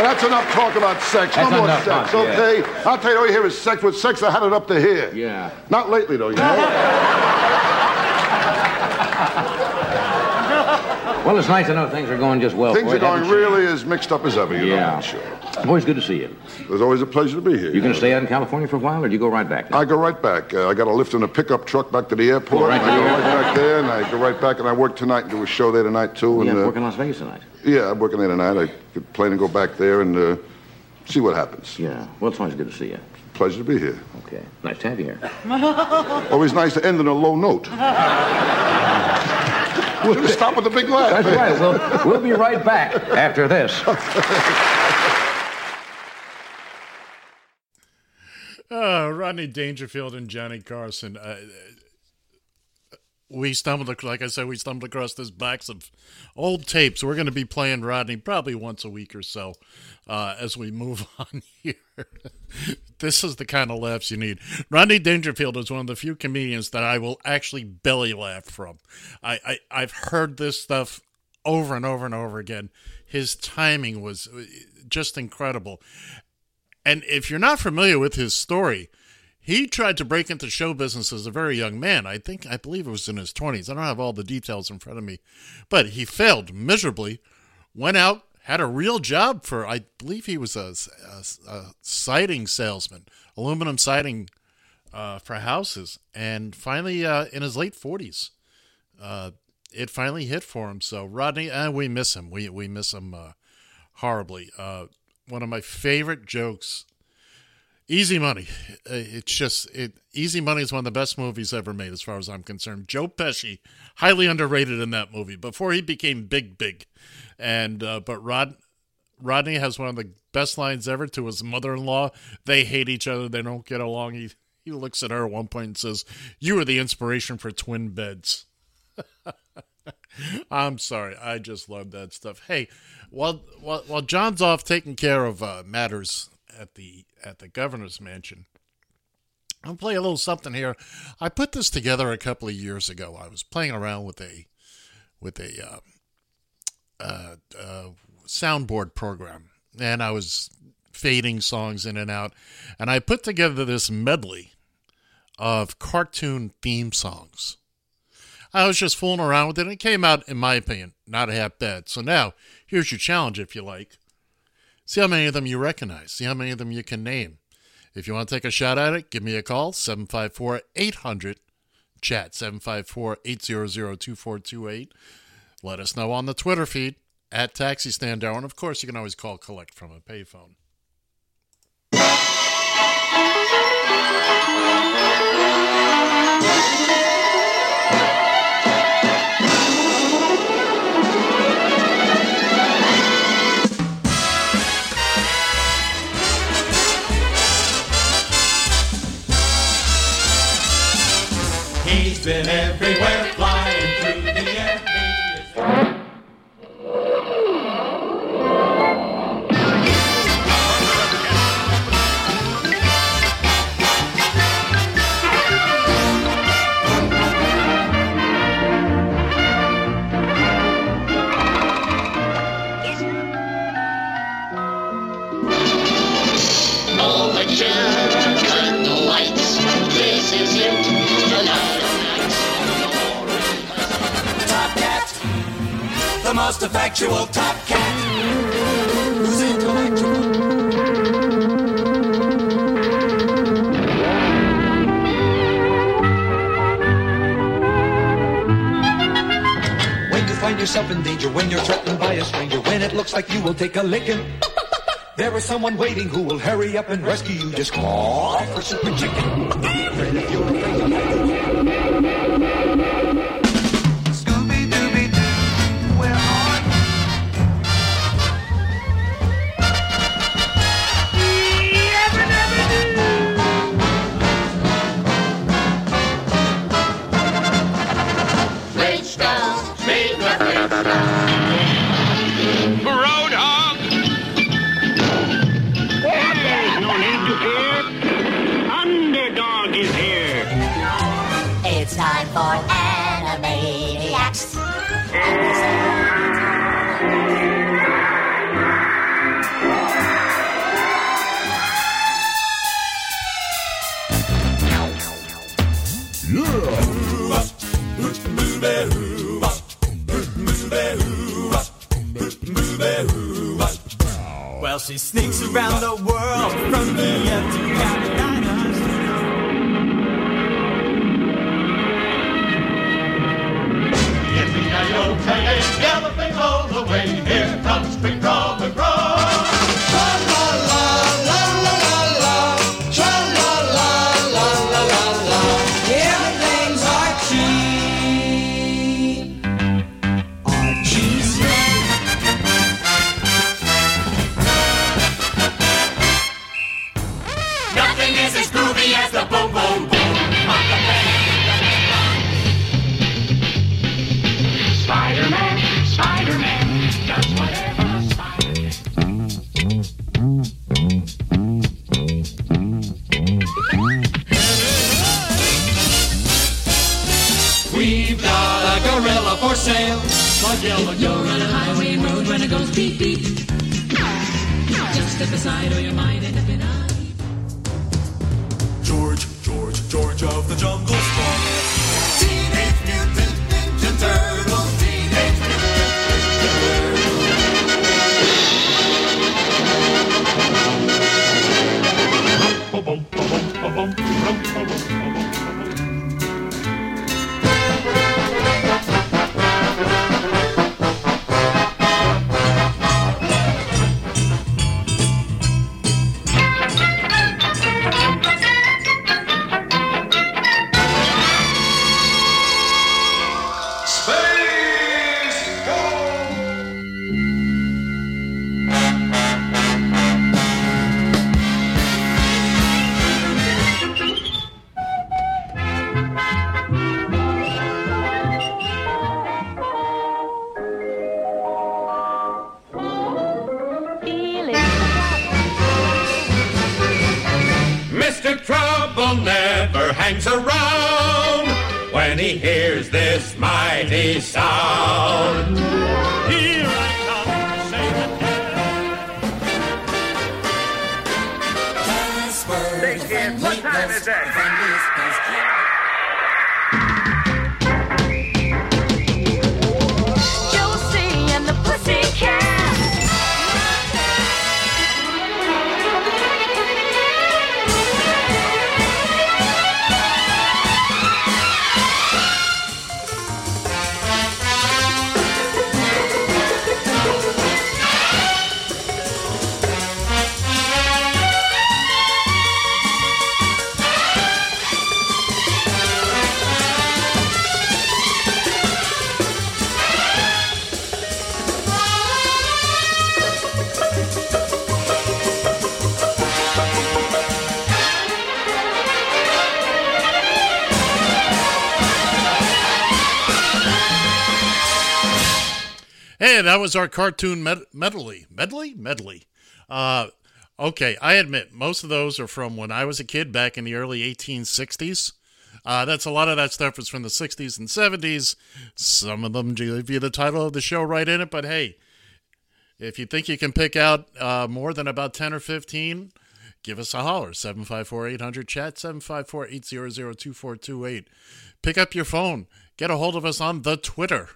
Now, that's enough talk about sex. That's no more sex, talk, yeah. okay? I'll tell you, all you hear is sex. With sex, I had it up to here. Yeah. Not lately, though, you know. [LAUGHS] Well, it's nice to know things are going just well. Things are going really as mixed up as ever, you Yeah. know. Sure. Always good to see you. It's always a pleasure to be here. You going to stay out in California for a while, or do you go right back? I go right back. Uh, I got a lift in a pickup truck back to the airport. Go right I go right back there, and I go right back, and I work tonight and do a show there tonight, too. yeah, and, uh, work in Las Vegas tonight. Yeah, I'm working there tonight. I could plan to go back there and uh, see what happens. Yeah. Well, it's always good to see you. Pleasure to be here. Okay. Nice to have you here. [LAUGHS] Always nice to end on a low note. [LAUGHS] We'll stop with the big laugh. That's right. We'll, we'll be right back after this. [LAUGHS] Uh, Rodney Dangerfield and Johnny Carson. Uh, we stumbled, like I said, we stumbled across this box of old tapes. We're going to be playing Rodney probably once a week or so uh, as we move [LAUGHS] on here. this is the kind of laughs you need. Rodney Dangerfield is one of the few comedians that I will actually belly laugh from. I, I I've heard this stuff over and over and over again. His timing was uh, just incredible. And if you're not familiar with his story, he tried to break into show business as a very young man. I think, I believe it was in his 20s. I don't have all the details in front of me, but he failed miserably, went out, had a real job for, I believe he was a, a, a siding salesman, aluminum siding uh, for houses. And finally, uh, in his late 40s, uh, it finally hit for him. So, Rodney, uh, we miss him. We, we miss him uh, horribly. Uh, one of my favorite jokes Easy Money. Uh, It's just it. Easy Money is one of the best movies ever made, as far as I'm concerned. Joe Pesci, highly underrated in that movie before he became big, big. And uh, but Rod Rodney has one of the best lines ever to his mother-in-law. They hate each other. They don't get along. He he looks at her at one point and says, "You are the inspiration for twin beds." [LAUGHS] I'm sorry. I just love that stuff. Hey, while while, while John's off taking care of uh, matters at the at the governor's mansion, I'll play a little something here. I put this together a couple of years ago. I was playing around with a with a uh, uh, uh, soundboard program, and I was fading songs in and out, and I put together this medley of cartoon theme songs. I was just fooling around with it, and it came out, in my opinion, not half bad. So now, here's your challenge, if you like. See how many of them you recognize. See how many of them you can name. If you want to take a shot at it, give me a call, 754 800 chat, 754 800 2428. Let us know on the Twitter feed at Taxi Stand Hour. And of course, you can always call collect from a payphone. He's been everywhere, the most effectual Top Cat. Who's intellectual? When you find yourself in danger, when you're threatened by a stranger, when it looks like you will take a licking. [LAUGHS] There is someone waiting who will hurry up and rescue you. Just call for Super Chicken. She sneaks around the world from the empty was our cartoon med- medley. Medley? Medley. Uh, okay, I admit, most of those are from when I was a kid back in the early 1860s. Uh, that's a lot of that stuff was from the 60s and 70s. Some of them give you the title of the show right in it, but hey, if you think you can pick out uh, more than about 10 or 15, give us a holler 754 800 chat 754 800 2428 pick up your phone get a hold of us on the twitter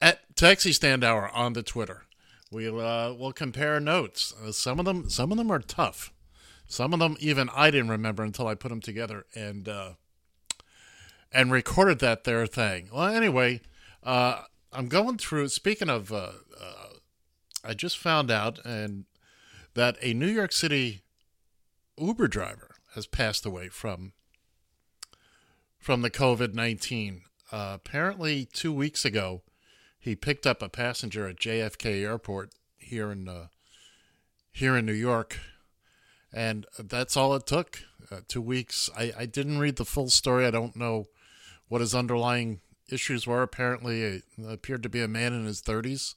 at taxi stand hour on the twitter. We'll uh, we'll compare notes. Uh, some of them some of them are tough. Some of them even i didn't remember until i put them together and uh, and recorded that there thing. Well anyway uh, i'm going through speaking of uh, uh, i just found out and that a New York City Uber driver has passed away from from the COVID nineteen. Uh, apparently, two weeks ago, he picked up a passenger at JFK Airport here in uh, here in New York, and that's all it took. Uh, two weeks. I, I didn't read the full story. I don't know what his underlying issues were. Apparently, it appeared to be a man in his thirties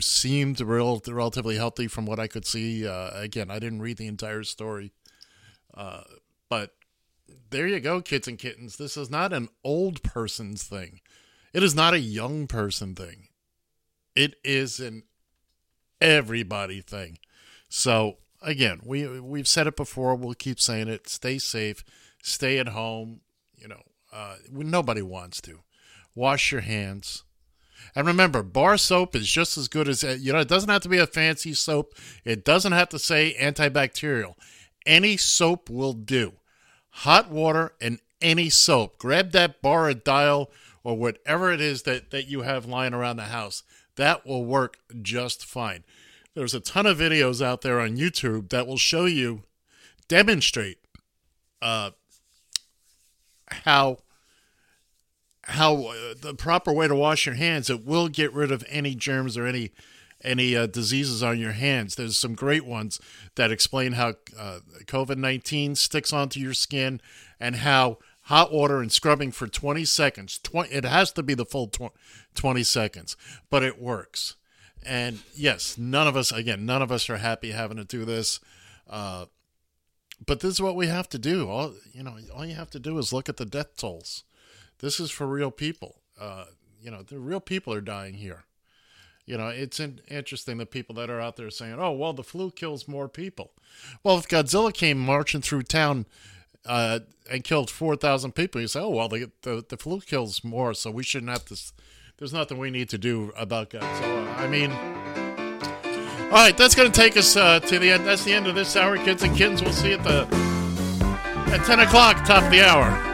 seemed real, relatively healthy from what I could see. Uh, again, I didn't read the entire story, uh, but there you go, kids and kittens. This is not an old person's thing. It is not a young person thing. It is an everybody thing. So again, we we've said it before. We'll keep saying it. Stay safe. Stay at home. You know, uh, nobody wants to. Wash your hands. And remember, bar soap is just as good as you know. It doesn't have to be a fancy soap. It doesn't have to say antibacterial. Any soap will do. Hot water and any soap. Grab that bar or dial or whatever it is that that you have lying around the house. That will work just fine. There's a ton of videos out there on YouTube that will show you demonstrate uh, how how uh, the proper way to wash your hands it will get rid of any germs or any any uh, diseases on your hands there's some great ones that explain how uh, covid-19 sticks onto your skin and how hot water and scrubbing for 20 seconds. 20, it has to be the full 20 seconds but it works. And yes none of us again none of us are happy having to do this uh, but this is what we have to do. All you know all you have to do is look at the death tolls. This is for real people. Uh, you know, the real people are dying here, You know, it's in, interesting the people that are out there saying, "Oh, well, the flu kills more people." Well, if Godzilla came marching through town uh, and killed four thousand people, you say, "Oh, well, the, the the flu kills more, so we shouldn't have to." There's nothing we need to do about Godzilla. I mean, all right, that's going to take us uh, to the end. That's the end of this hour, kids and kittens. We'll see you at the at ten o'clock, top of the hour.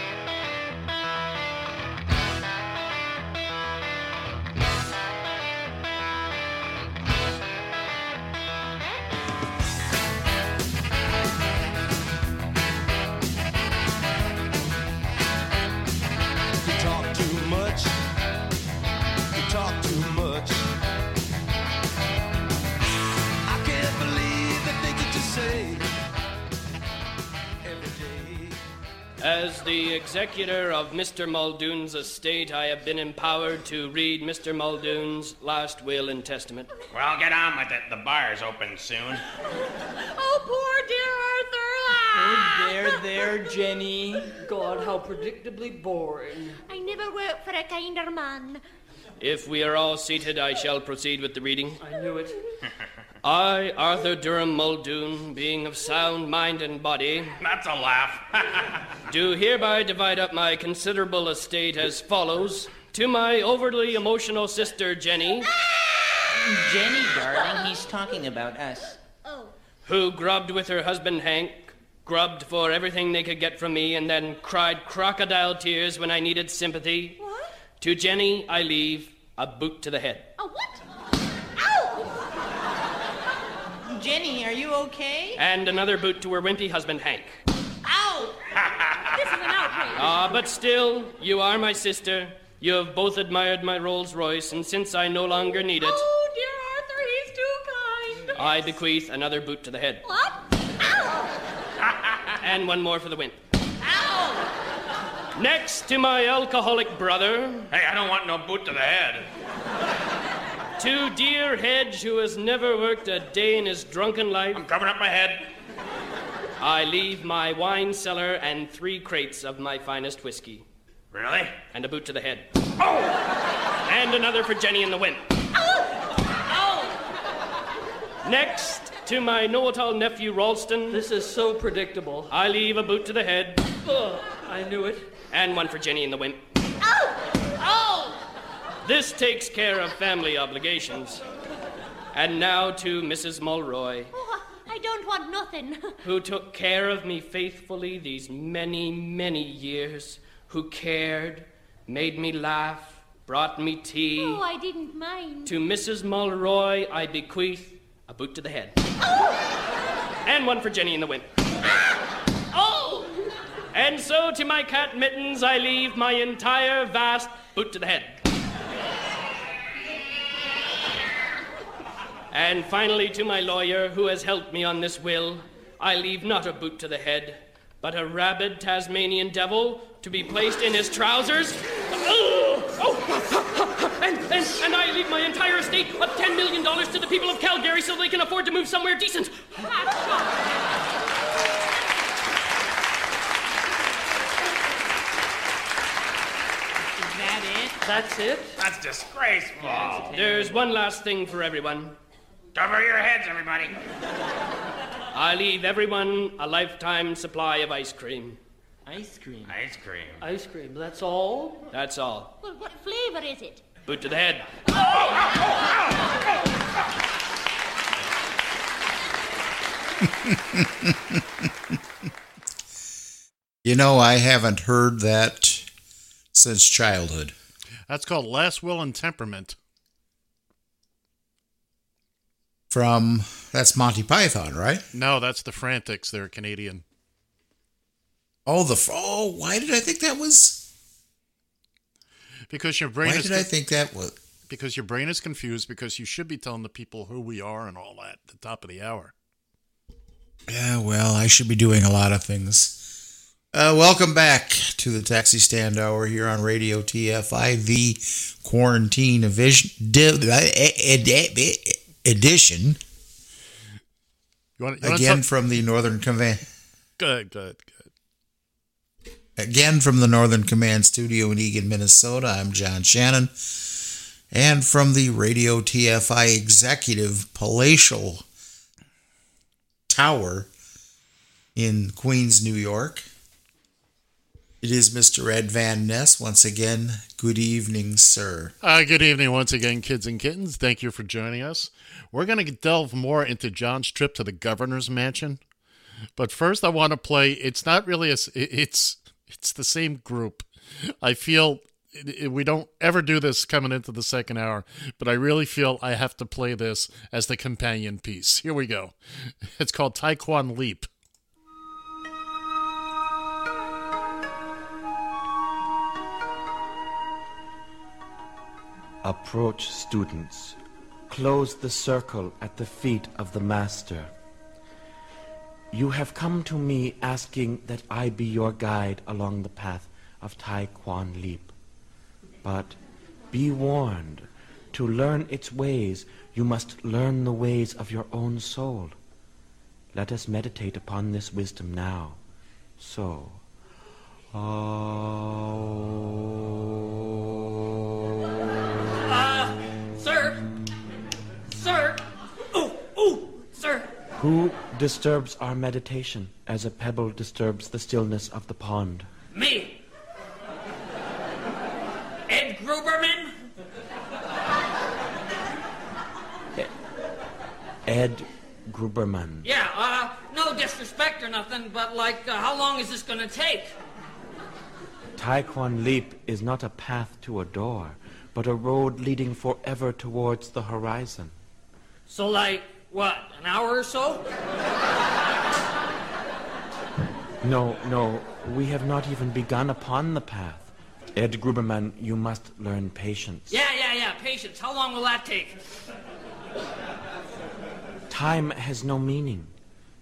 As the executor of Mr. Muldoon's estate, I have been empowered to read Mr. Muldoon's last will and testament. Well, get on with it. The bar's open soon. Oh, poor dear Arthur. Oh, ah. there, there, Jenny. God, how predictably boring. I never worked for a kinder man. If we are all seated, I shall proceed with the reading. I knew it. [LAUGHS] I, Arthur Durham Muldoon, being of sound mind and body, That's a laugh. [LAUGHS] do hereby divide up my considerable estate as follows. To my overly emotional sister, Jenny, Jenny, darling, he's talking about us. Oh. who grubbed with her husband Hank, grubbed for everything they could get from me, and then cried crocodile tears when I needed sympathy. What? To Jenny, I leave a boot to the head. A what? Jenny, are you okay? And another boot to her wimpy husband Hank. Ow! [LAUGHS] this is an outrage. Ah, but still, you are my sister. You have both admired my Rolls Royce, and since I no longer need it, Oh, dear Arthur, he's too kind. I bequeath another boot to the head. What? [LAUGHS] And one more for the wimp. Ow! Next to my alcoholic brother, hey, I don't want no boot to the head. To dear Hedge, who has never worked a day in his drunken life. I'm covering up my head. I leave my wine cellar and three crates of my finest whiskey. Really? And a boot to the head. Oh! And another for Jenny and the Wimp. Oh! Oh! Next, to my know-it-all nephew Ralston. This is so predictable. I leave a boot to the head. Ugh, I knew it. And one for Jenny and the Wimp. Oh! Oh! This takes care of family obligations. And now to Mrs. Mulroy, Oh, I don't want nothing. [LAUGHS] who took care of me faithfully these many, many years, who cared, made me laugh, brought me tea. Oh, I didn't mind. To Mrs. Mulroy, I bequeath a boot to the head. Oh! And one for Jenny and the Wimp. Ah! Oh! And so to my cat Mittens, I leave my entire vast boot to the head. And finally, to my lawyer, who has helped me on this will, I leave not a boot to the head, but a rabid Tasmanian devil to be placed in his trousers. Oh! Oh! And, and, and I leave my entire estate of $10 million to the people of Calgary so they can afford to move somewhere decent. Is that it? That's it? That's disgraceful. There's one last thing for everyone. Cover your heads, everybody. I leave everyone a lifetime supply of ice cream. Ice cream. Ice cream. Ice cream. That's all? That's all. Well, what flavor is it? Boot to the head. [LAUGHS] You know, I haven't heard that since childhood. That's called Last Will and Temperament. From that's Monty Python, right? No, that's the Frantics. They're Canadian. Oh, the oh, why did I think that was? Because your brain Why is did I think that was? because your brain is confused because you should be telling the people who we are and all that at the top of the hour. Yeah, well, I should be doing a lot of things. Uh, welcome back to the Taxi Stand Hour here on Radio TFI, the quarantine evision, div, ed- ed- edition. You want, you want Again from the Northern Command. Good, good, good. Again from the Northern Command studio in Eagan, Minnesota. I'm John Shannon. And from the Radio TFI executive palatial tower in Queens, New York. It is Mr. Ed Van Ness. Once again, good evening, sir. Uh, good evening once again, kids and kittens. Thank you for joining us. We're going to delve more into John's trip to the governor's mansion, but first I want to play. It's not really a. It's it's the same group. I feel we don't ever do this coming into the second hour, but I really feel I have to play this as the companion piece. Here we go. It's called Taekwon Leap. Approach, students. Close the circle at the feet of the Master. You have come to me asking that I be your guide along the path of Taekwon Leap. But be warned, to learn its ways, you must learn the ways of your own soul. Let us meditate upon this wisdom now. So, Uh, Who disturbs our meditation as a pebble disturbs the stillness of the pond? Me. Ed Gruberman. Ed Gruberman. Yeah, uh, no disrespect or nothing, but like, uh, how long is this gonna take? Taekwon Leap is not a path to a door, but a road leading forever towards the horizon. So, like, what, an hour or so? No, no, we have not even begun upon the path. Ed Gruberman, you must learn patience. Yeah, yeah, yeah, patience. How long will that take? Time has no meaning.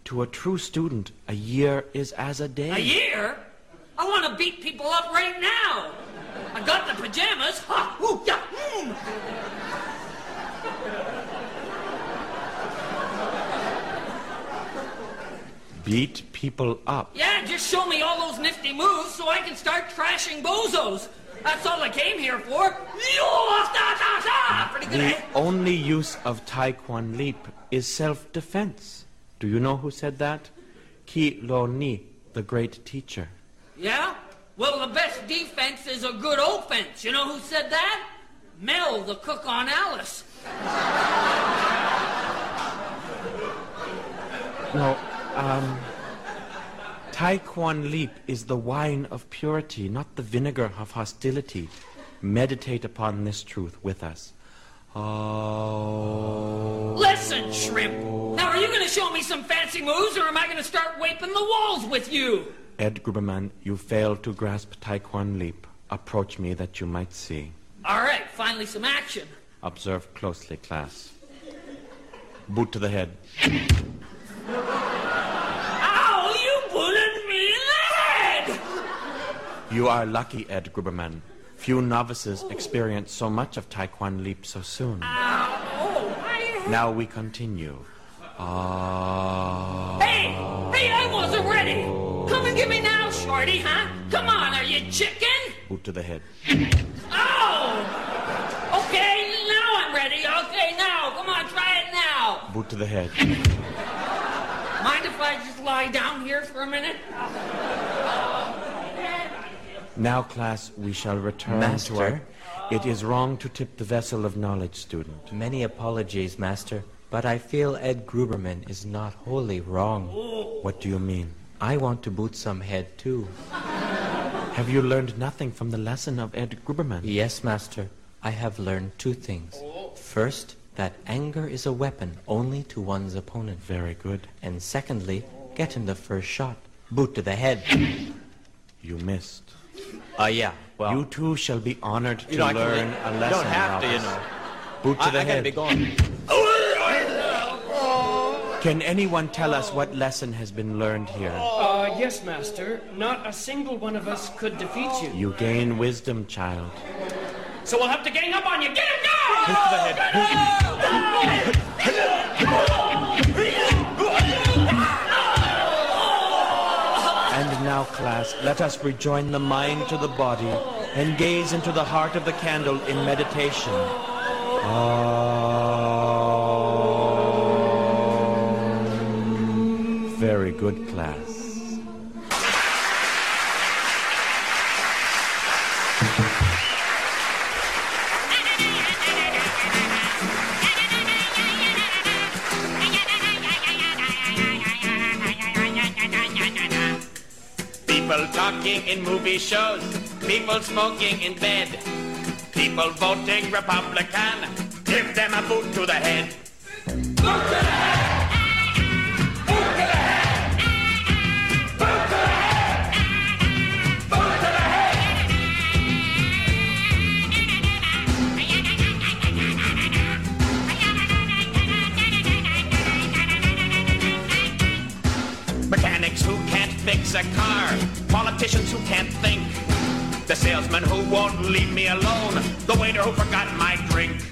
To a true student, a year is as a day. A year? I want to beat people up right now. I got the pajamas. Ha! Ooh, yeah, mm. Beat people up. Yeah, just show me all those nifty moves so I can start trashing bozos. That's all I came here for. The eh? only use of Taekwon Leap is self-defense. Do you know who said that? Ki Lo Ni, the great teacher. Yeah? Well, the best defense is a good offense. You know who said that? Mel, the cook on Alice. No, um, Taekwon Leap is the wine of purity, not the vinegar of hostility. Meditate upon this truth with us. Oh. Listen, shrimp. Now, are you going to show me some fancy moves, or am I going to start waping the walls with you? Ed Gruberman, you fail to grasp Taekwon Leap. Approach me that you might see. All right, finally some action. Observe closely, class. Boot to the head. Ow, you bullied me in the head! You are lucky, Ed Gruberman. Few novices experience so much of Taekwon Leap so soon. Now we continue. Ah. Hey, hey, I wasn't ready. Come and get me now, shorty, huh? Come on, are you chicken? Boot to the head. Oh! Okay, now I'm ready. Okay, now. Come on, try it now. Boot to the head. Mind if I just lie down here for a minute? Now, class, we shall return Master? to our. It is wrong to tip the vessel of knowledge, student. Many apologies, Master, but I feel Ed Gruberman is not wholly wrong. What do you mean? I want to boot some head too. Have you learned nothing from the lesson of Ed Gruberman? Yes, Master. I have learned two things. First, that anger is a weapon only to one's opponent. Very good. And secondly, get him the first shot. Boot to the head. You missed. Uh, yeah, well. you two shall be honored to You know, I can- learn you don't have to, you know. Boot to I- the I gotta head. be going. Can anyone tell us what lesson has been learned here? Uh, yes, Master. Not a single one of us could defeat you. You gain wisdom, child. So we'll have to gang up on you. Get him, go! And [LAUGHS] now, class, let us rejoin the mind to the body and gaze into the heart of the candle in meditation. Om. Very good, class. People talking in movie shows, people smoking in bed, people voting Republican. Give them a boot to the head. Boot to head. Booty. Boot to the head. Mechanics who can't fix a car, politicians who can't think, the salesman who won't leave me alone, the waiter who forgot my drink.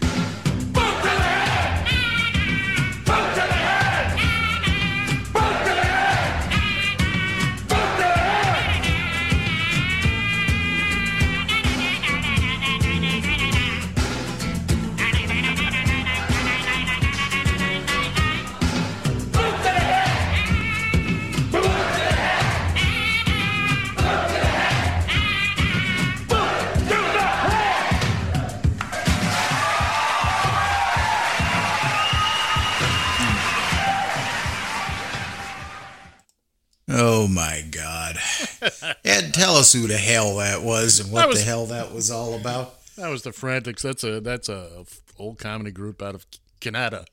Oh my God. Ed, tell us who the hell that was and what was- the hell that was all about. That was the Frantics. That's a that's a old comedy group out of Canada,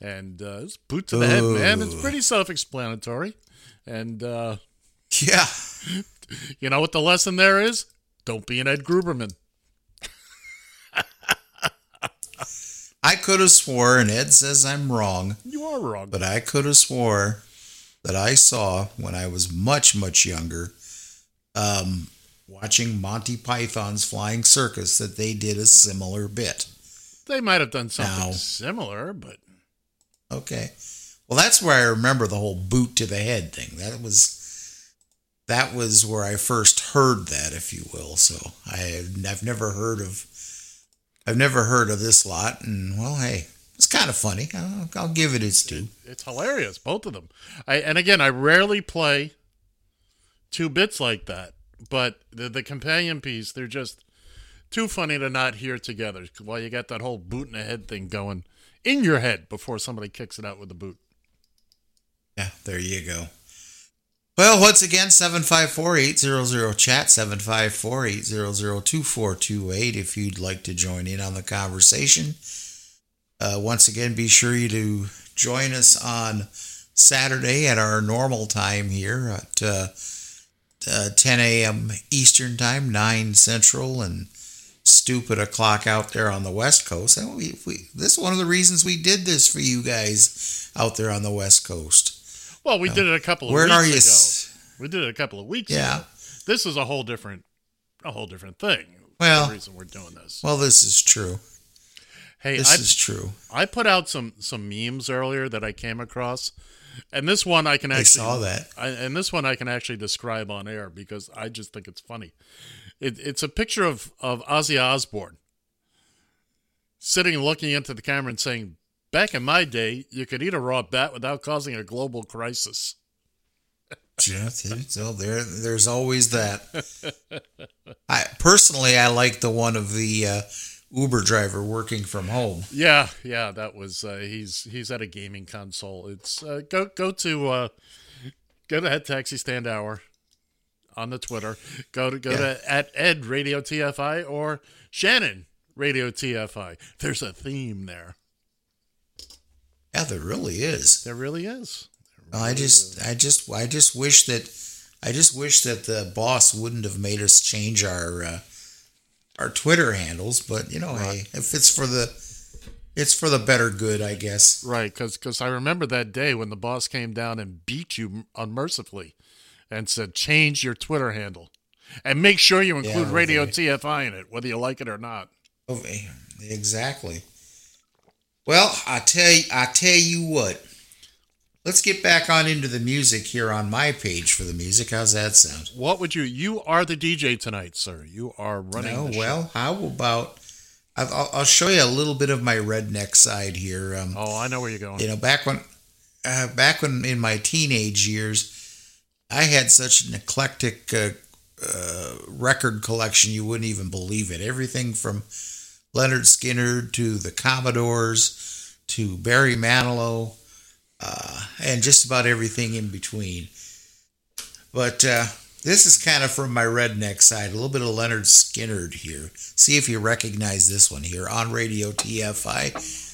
and uh, it's boot to the head, man. It's pretty self-explanatory, and uh, yeah, you know what the lesson there is? Don't be an Ed Gruberman. I could have swore, and Ed says I'm wrong, You are wrong. but I could have swore that I saw when I was much, much younger, um, watching Monty Python's Flying Circus, that they did a similar bit. They might have done something Now- similar, but Okay. Well, that's where I remember the whole boot to the head thing. That was that was where I first heard that, if you will. So I I've never heard of I've never heard of this lot, and well, hey, it's kind of funny. I'll, I'll give it its due. it's hilarious, both of them. I and again, I rarely play two bits like that, but the the companion piece, they're just too funny to not hear together. While you got that whole boot in the head thing going in your head before somebody kicks it out with the boot. Yeah, there you go. Well, once again, 754-800-CHAT, 754-800-2428 if you'd like to join in on the conversation. Uh, once again, be sure you to join us on Saturday at our normal time here at uh, uh, 10 a.m. Eastern Time, 9 Central, and stupid o'clock out there on the West Coast. And we, we, this is one of the reasons we did this for you guys out there on the West Coast. Well, we did it a couple of Where weeks are you ago. s- We did it a couple of weeks Yeah. ago. This is a whole different a whole different thing. Well- the reason we're doing this. Well, this is true. Hey, this I, is true. I put out some some memes earlier that I came across, and this one I can I actually saw that. I, and this one I can actually describe on air because I just think it's funny. It, it's a picture of of Ozzy Osbourne sitting and looking into the camera and saying, "Back in my day, you could eat a raw bat without causing a global crisis." [LAUGHS] Yeah, so there, there's always that. [LAUGHS] I personally, I like the one of the uh, Uber driver working from home. Yeah, yeah, that was uh, he's he's at a gaming console. It's uh, go go to uh, go to Head Taxi Stand Hour on the Twitter. Go to go Yeah. to at Ed Radio TFI or Shannon Radio TFI. There's a theme there. Yeah, there really is. There really is. I just, I just, I just wish that, I just wish that the boss wouldn't have made us change our, uh, our Twitter handles. But you know, hey, if it's for the, it's for the better good, I guess. Right, because because I remember that day when the boss came down and beat you unmercifully and said, change your Twitter handle. And make sure you include Yeah, Radio okay. TFI in it, whether you like it or not. Oh, Exactly. Well, I tell you, I tell you what. Let's get back on into the music here on my page for the music. How's that sound? What would you? You are the DJ tonight, sir. You are running. Show. well, how about I'll, I'll- I'll show you a little bit of my redneck side here. Um, Oh, I know where you're going. you know, back when, uh, back when in my teenage years, I had such an eclectic uh, uh, record collection you wouldn't even believe it. Everything from Lynyrd Skynyrd to the Commodores to Barry Manilow, uh, and just about everything in between. But uh, this is kind of from my redneck side, a little bit of Lynyrd Skynyrd here. See if you recognize this one here on Radio TFI.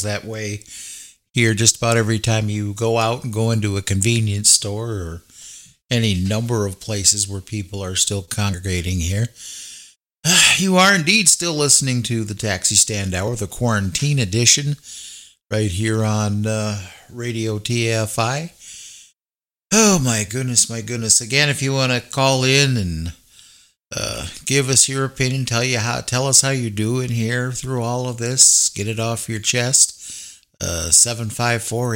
feels that way here just about every time you go out and go into a convenience store or any number of places where people are still congregating here. [SIGHS] You are indeed still listening to the Taxi Stand Hour, the quarantine edition, right here on uh, Radio TFI. Oh my goodness, my goodness! Again, if you want to call in and uh, give us your opinion, tell you how, tell us how you're doing here through all of this, get it off your chest. 754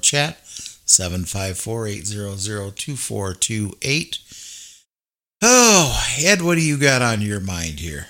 chat, 754 Oh, Ed, what do you got on your mind here?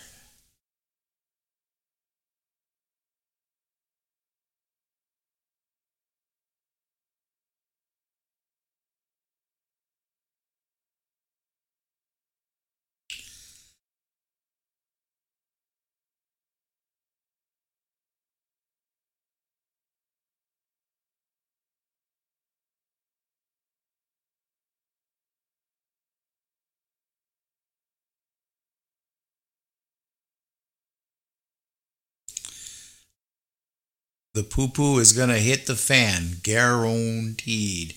The poo poo is going to hit the fan, guaranteed.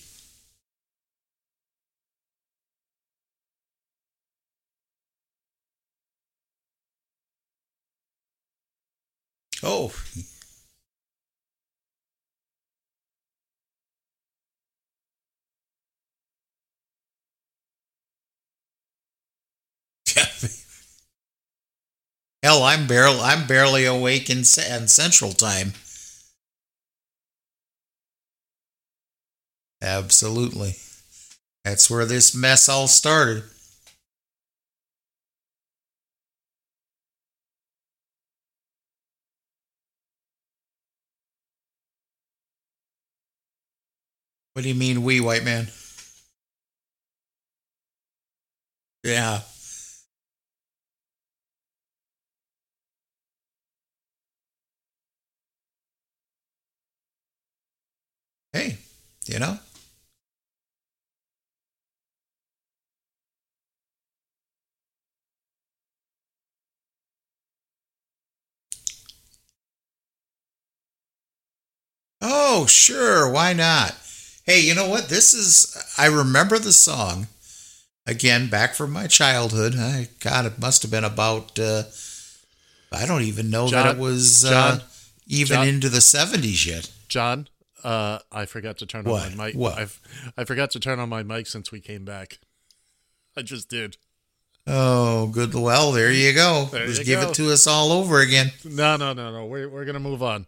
Oh. [LAUGHS] Hell, I'm barely I'm barely awake in, in Central Time. Absolutely. That's where this mess all started. What do you mean, we white man? Yeah. Hey, you know? Oh, sure. Why not? Hey, you know what? This is, I remember the song again back from my childhood. I, God, it must have been about, uh, I don't even know that it was uh, even John- into the 70s yet. John, uh, I forgot to turn What? on my mic. What? I've, I forgot to turn on my mic since we came back. I just did. Oh, good. Well, there you go. There Just you give go. it to us all over again. No, no, no, no. We're, we're going to move on.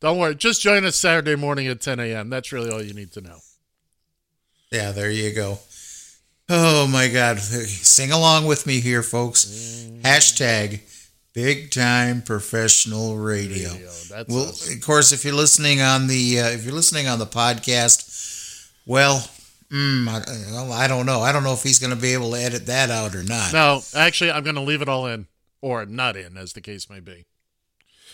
Don't worry. Just join us Saturday morning at 10 a.m. That's really all you need to know. Yeah, there you go. Oh my God. Sing along with me here, folks. Hashtag big time professional radio. That's well, us. of course, if you're listening on the uh, if you're listening on the podcast, well, mm, I, well, I don't know. I don't know if he's going to be able to edit that out or not. No, actually, I'm going to leave it all in, or not in, as the case may be.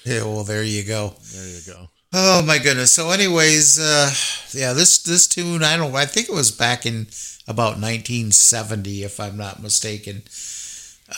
Yeah, well, there you go. There you go. Oh my goodness. So, anyways, uh, yeah, this this tune, I don't, I think it was back in about 1970, if I'm not mistaken,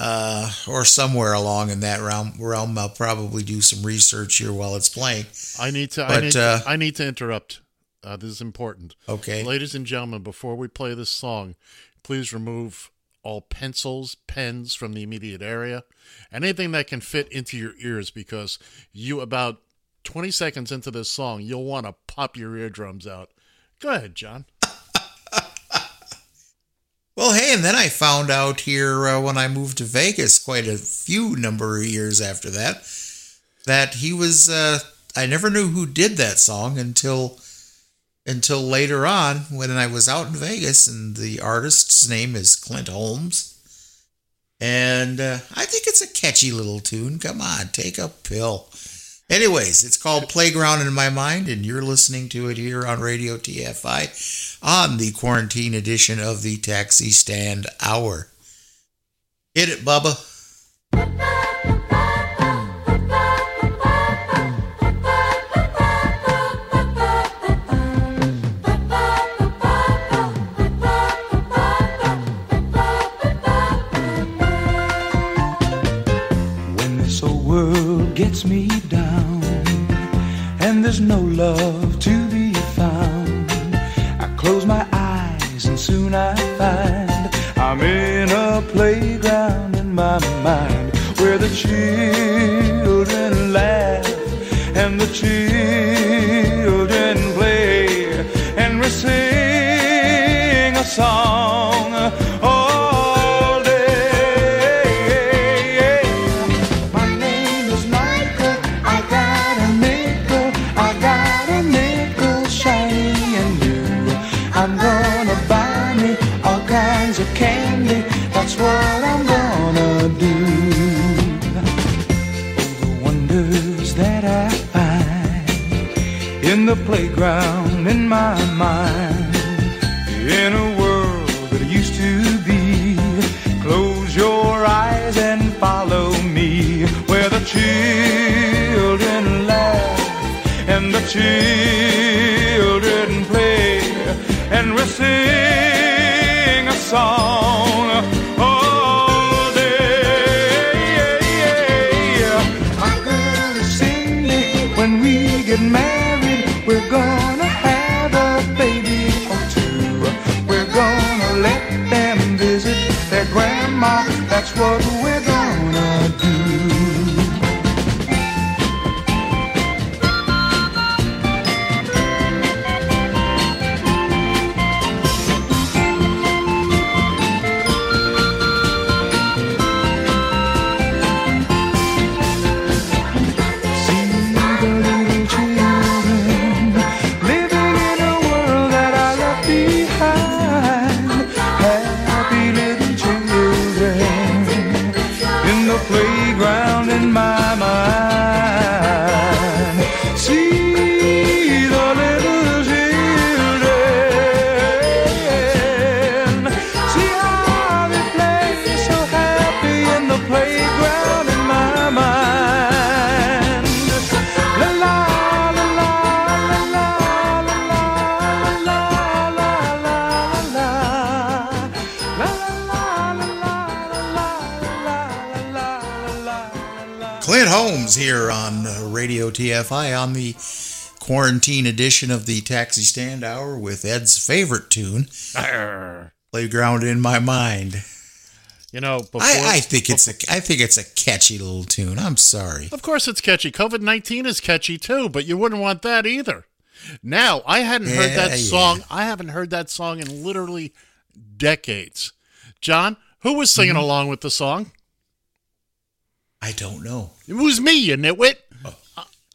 uh, or somewhere along in that realm. Realm. I'll probably do some research here while it's playing. I need to. I need, uh, I need to interrupt. Uh, this is important. Okay. ladies and gentlemen, before we play this song, please remove all pencils, pens from the immediate area, anything that can fit into your ears, because you about twenty seconds into this song, you'll want to pop your eardrums out. Go ahead, John. [LAUGHS] Well, hey, and then I found out here uh, when I moved to Vegas, quite a few number of years after that, that he was. Uh, I never knew who did that song until until later on when I was out in Vegas, and the artist's name is Clint Holmes. And uh, I think it's a catchy little tune. Come on, take a pill. Anyways, it's called Playground in My Mind, and you're listening to it here on Radio TFI on the quarantine edition of the Taxi Stand Hour. Hit it, Bubba. edition of the Taxi Stand Hour with Ed's favorite tune, Arr. "Playground in My Mind." You know, before, I, I, think it's a I think it's a catchy little tune. I'm sorry. Of course, it's catchy. COVID nineteen is catchy too, but you wouldn't want that either. Now, I hadn't yeah, heard that song. I haven't heard that song in literally decades. John, who was singing mm-hmm. along with the song? I don't know. It was me, you nitwit.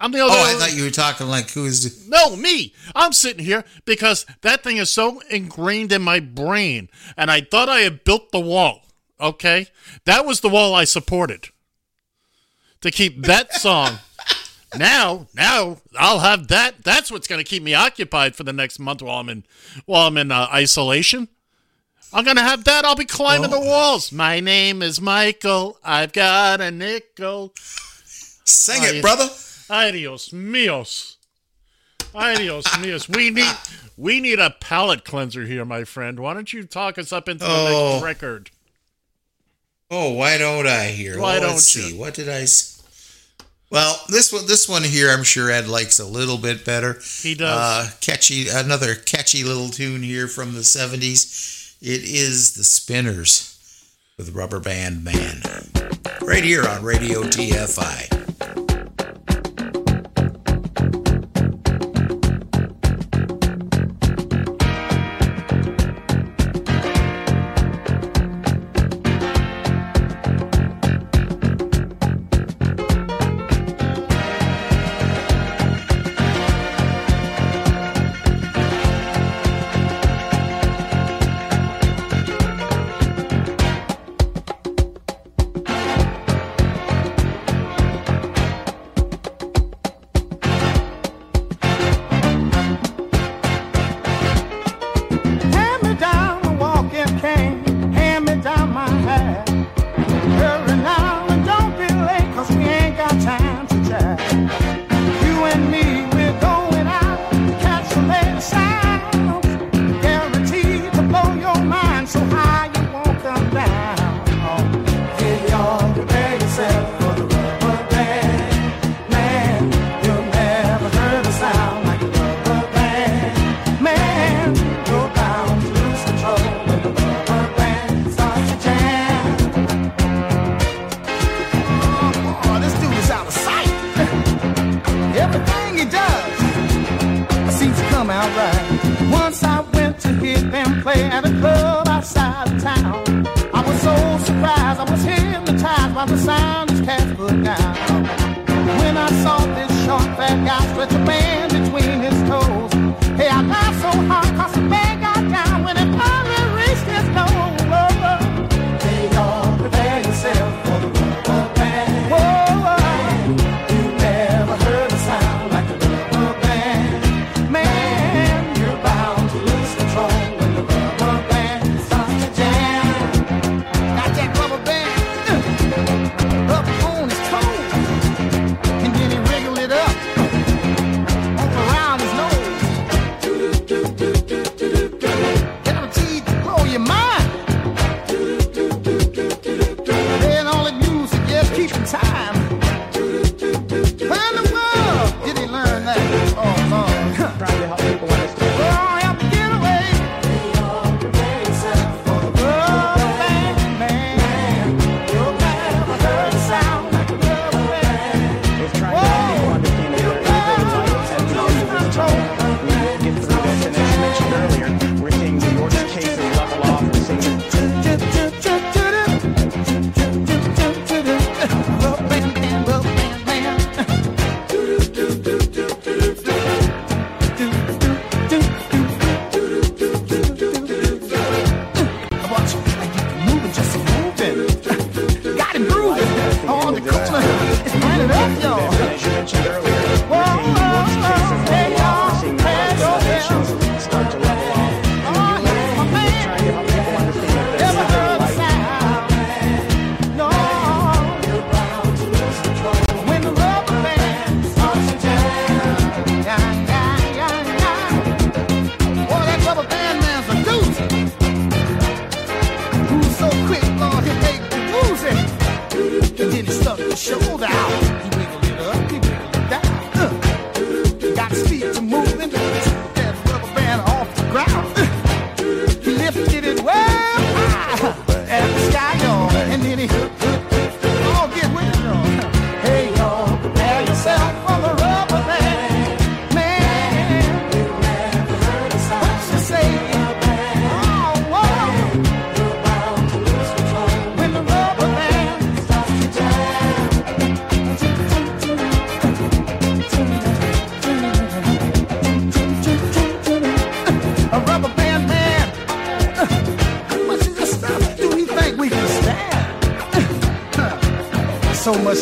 I'm the other. Oh, I thought you were talking like who's No, me. I'm sitting here because that thing is so ingrained in my brain, and I thought I had built the wall. Okay, that was the wall I supported to keep that [LAUGHS] song. now, now I'll have that. That's what's going to keep me occupied for the next month while I'm in while I'm in uh, isolation. I'm gonna have that. I'll be climbing the walls. My name is Michael. I've got a nickel. Sing it, brother. Adios mios. Adios mios. We need we need a palate cleanser here, my friend. Why don't you talk us up into the Oh. next record? Oh, why don't I hear? Why Oh, don't let's you? see. What did I? Well, this one, this one here, I'm sure Ed likes a little bit better. He does. Uh, catchy, another catchy little tune here from the '70s. It is the Spinners with Rubber Band Man, right here on Radio TFI.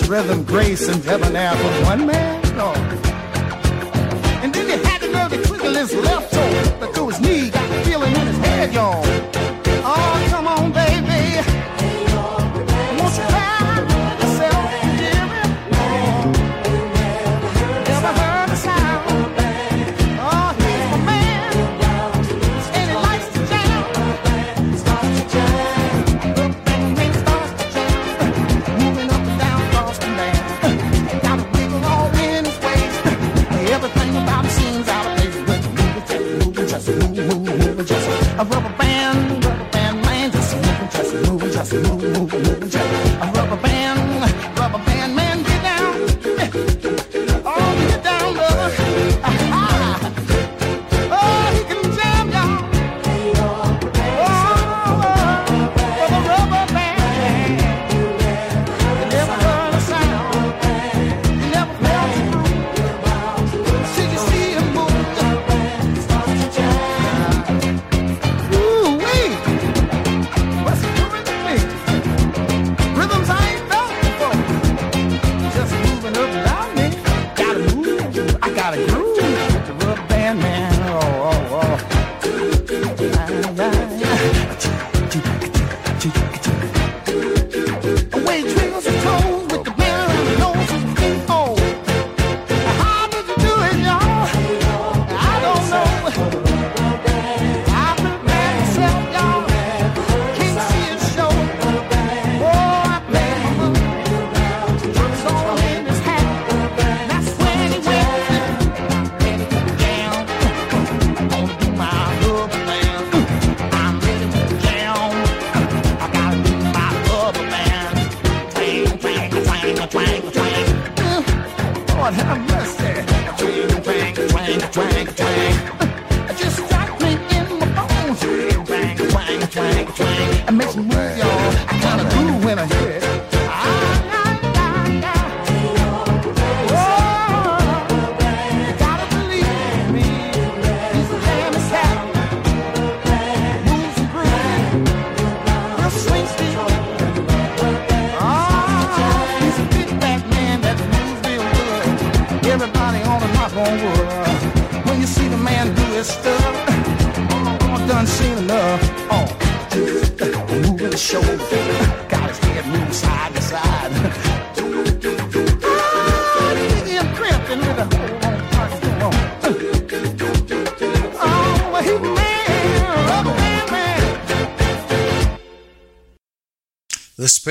Rhythm, grace, and debonair from one man?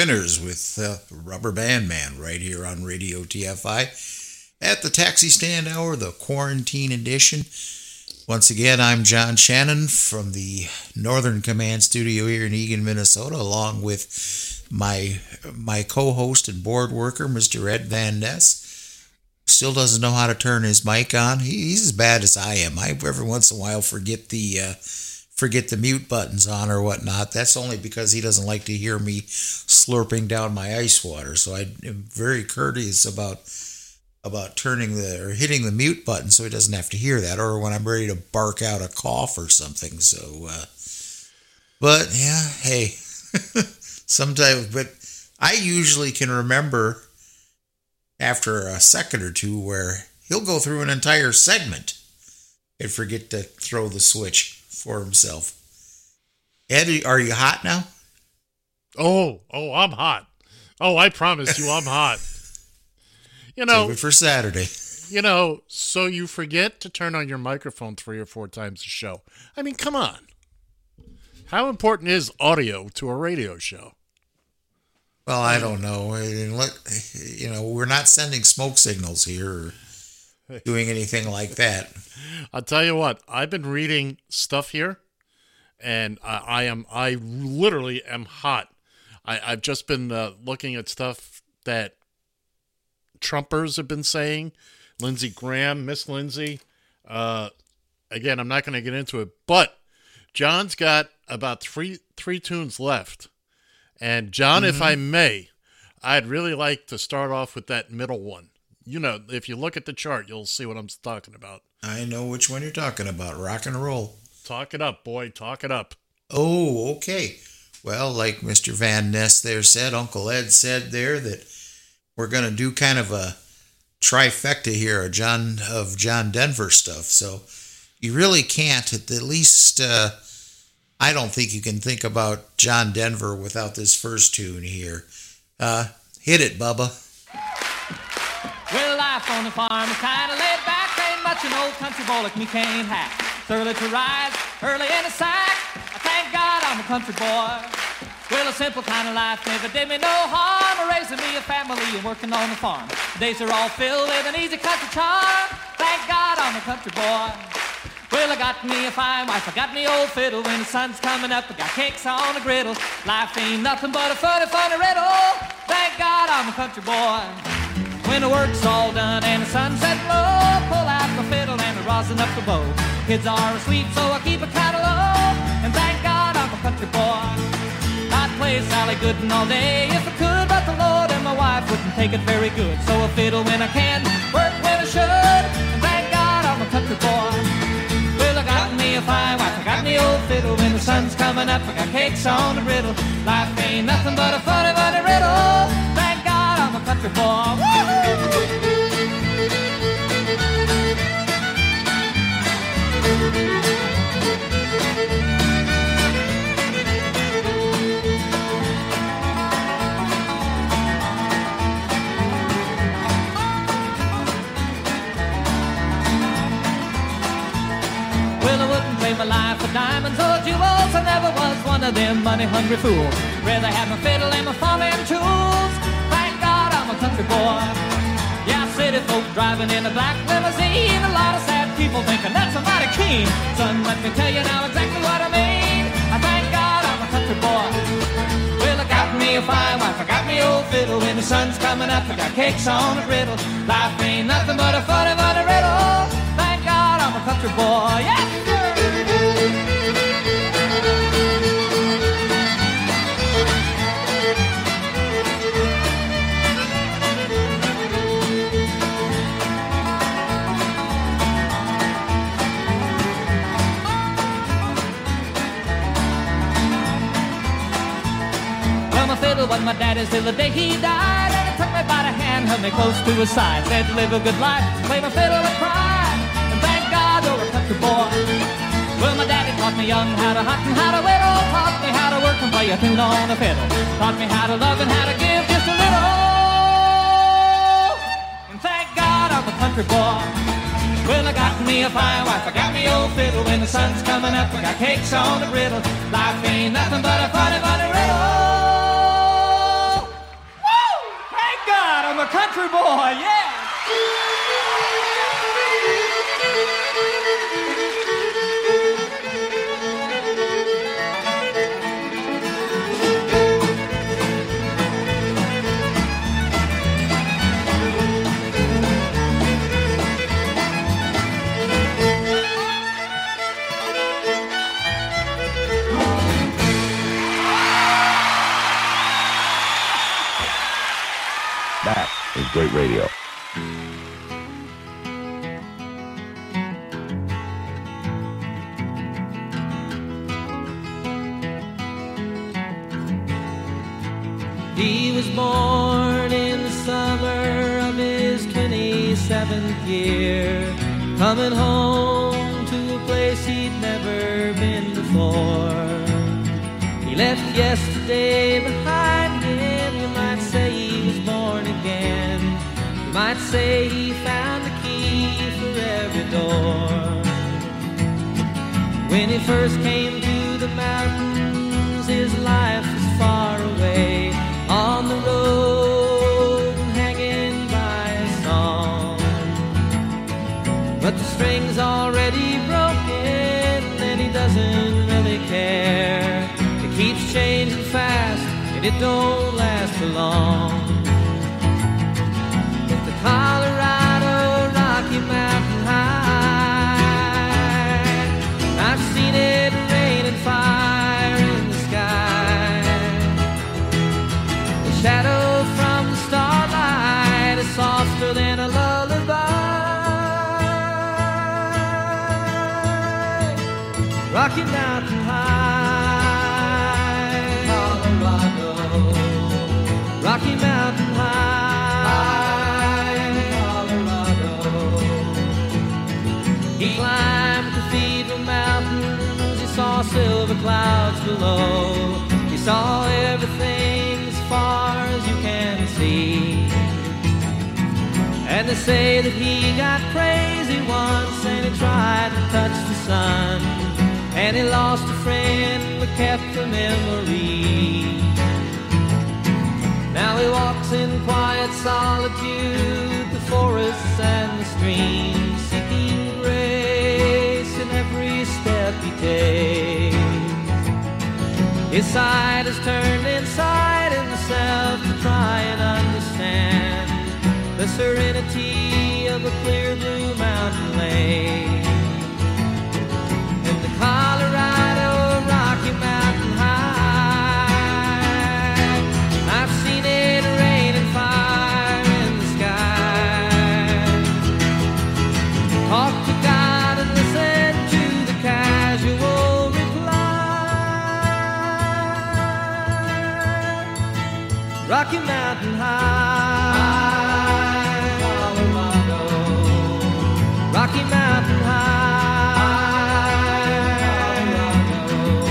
Spinners with uh, Rubber Band Man right here on Radio TFI at the Taxi Stand Hour, the Quarantine Edition. Once again, I'm John Shannon from the Northern Command Studio here in Eagan, Minnesota, along with my my co-host and board worker, Mr. Ed Van Ness. Still doesn't know how to turn his mic on. He, he's as bad as I am. I every once in a while forget the uh, forget the mute buttons on or whatnot. That's only because he doesn't like to hear me slurping down my ice water. So I am very courteous about about turning the or hitting the mute button so he doesn't have to hear that, or when I'm ready to bark out a cough or something. So, uh, but yeah, hey, [LAUGHS] sometimes, but I usually can remember after a second or two where he'll go through an entire segment and forget to throw the switch for himself. Ed, are you hot now? Oh, oh, I'm hot. Oh, I promise you, I'm hot. [LAUGHS] You know, Save it for Saturday. you know, so you forget to turn on your microphone three or four times a show. I mean, come on. How important is audio to a radio show? Well, I don't know. You know, we're not sending smoke signals here or doing anything like that. I'll tell you what, I've been reading stuff here, and I, I am I literally am hot. I, I've just been uh, looking at stuff that Trumpers have been saying. Lindsey Graham, Miss Lindsay. Uh, again, I'm not going to get into it, but John's got about three three tunes left, and John, if Mhm. I may, I'd really like to start off with that middle one. You know, if you look at the chart, you'll see what I'm talking about. I know which one you're talking about. Rock and roll. Talk it up, boy. Talk it up. Oh, okay. Well, like Mr. Van Ness there said, Uncle Ed said there that we're going to do kind of a trifecta here of John of John Denver stuff. So you really can't, at the least, uh, I don't think you can think about John Denver without this first tune here. Uh, hit it, Bubba. Well, life on the farm is kinda laid back. Ain't much an old country boy like me can't hack. It's early to rise, early in the sack. I thank God I'm a country boy. Well, a simple kind of life never did me no harm. Raising me a family and working on the farm. Days are all filled with an easy country charm. Thank God I'm a country boy. Well, I got me a fine wife, I got me old fiddle. When the sun's coming up, I got cakes on the griddle. Life ain't nothing but a funny, funny riddle. Thank God I'm a country boy. When the work's all done and the sunset low, pull out the fiddle and I rosin up the bow. Kids are asleep, so I keep a low. And thank God I'm a country boy. I'd play Sally Gooden all day if I could, but the Lord and my wife wouldn't take it very good. So I fiddle when I can, work when I should. And thank God I'm a country boy. Well, I got me a fine wife, I got me old fiddle. When the sun's coming up, I got cakes on the griddle. Life ain't nothing but a funny, funny riddle. Trade my life for diamonds or jewels. I never was one of them money-hungry fools. Rather have my fiddle and my farming tools. Country boy. Yeah, city folk driving in a black limousine. A lot of sad people thinking that's a mighty keen. Son, let me tell you now exactly what I mean. I thank God I'm a country boy. Well, I got me a fine wife, I got me old fiddle. When the sun's coming up, I got cakes on the griddle. Life ain't nothing but a funny, funny riddle. Thank God I'm a country boy. Yeah. Was my daddy's till the day he died. And he took me by the hand, held me close to his side. Said, live a good life, play my fiddle and cry. And thank God you're a country boy. Well, my daddy taught me young how to hunt and how to whittle. Taught me how to work and play a tune on the fiddle. Taught me how to love and how to give just a little. And thank God I'm a country boy. Well, I got me a fine wife, I got me old fiddle. When the sun's coming up, I got cakes on the griddle. Life ain't nothing but a funny, funny riddle. Country boy, yeah! Radio. He was born in the summer of his 27th year, coming home to a place he'd never been before. He left yesterday behind might say he found the key for every door. When he first came to the mountains, his life was far away on the road hanging by a song. But the string's already broken and he doesn't really care. It keeps changing fast and it don't last for long. Rocky Mountain High, Colorado. Rocky Mountain High, Colorado. He climbed the Cathedral Mountains. He saw silver clouds below. He saw everything as far as you can see. And they say that he got crazy once and he tried to touch the sun. And he lost a friend but kept the memory. Now he walks in quiet solitude, the forests and the streams, seeking grace in every step he takes. His side is turned inside himself to try and understand the serenity of a clear blue mountain lake. Rocky Mountain High, Colorado. Rocky Mountain High, Colorado.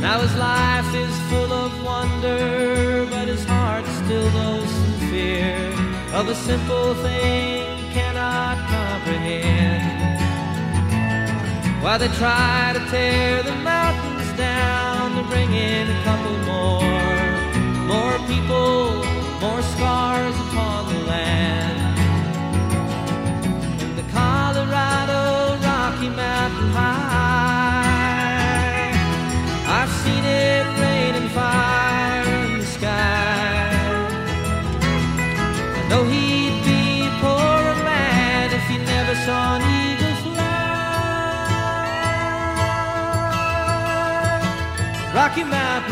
Now his life is full of wonder, but his heart still knows some fear of a simple thing cannot comprehend. While they try to tear the mountains down to bring in a couple more people, more scars upon the land. In the Colorado Rocky Mountain High, I've seen it rain and fire in the sky. I know he'd be a poorer man if he never saw an eagle fly. Rocky Mountain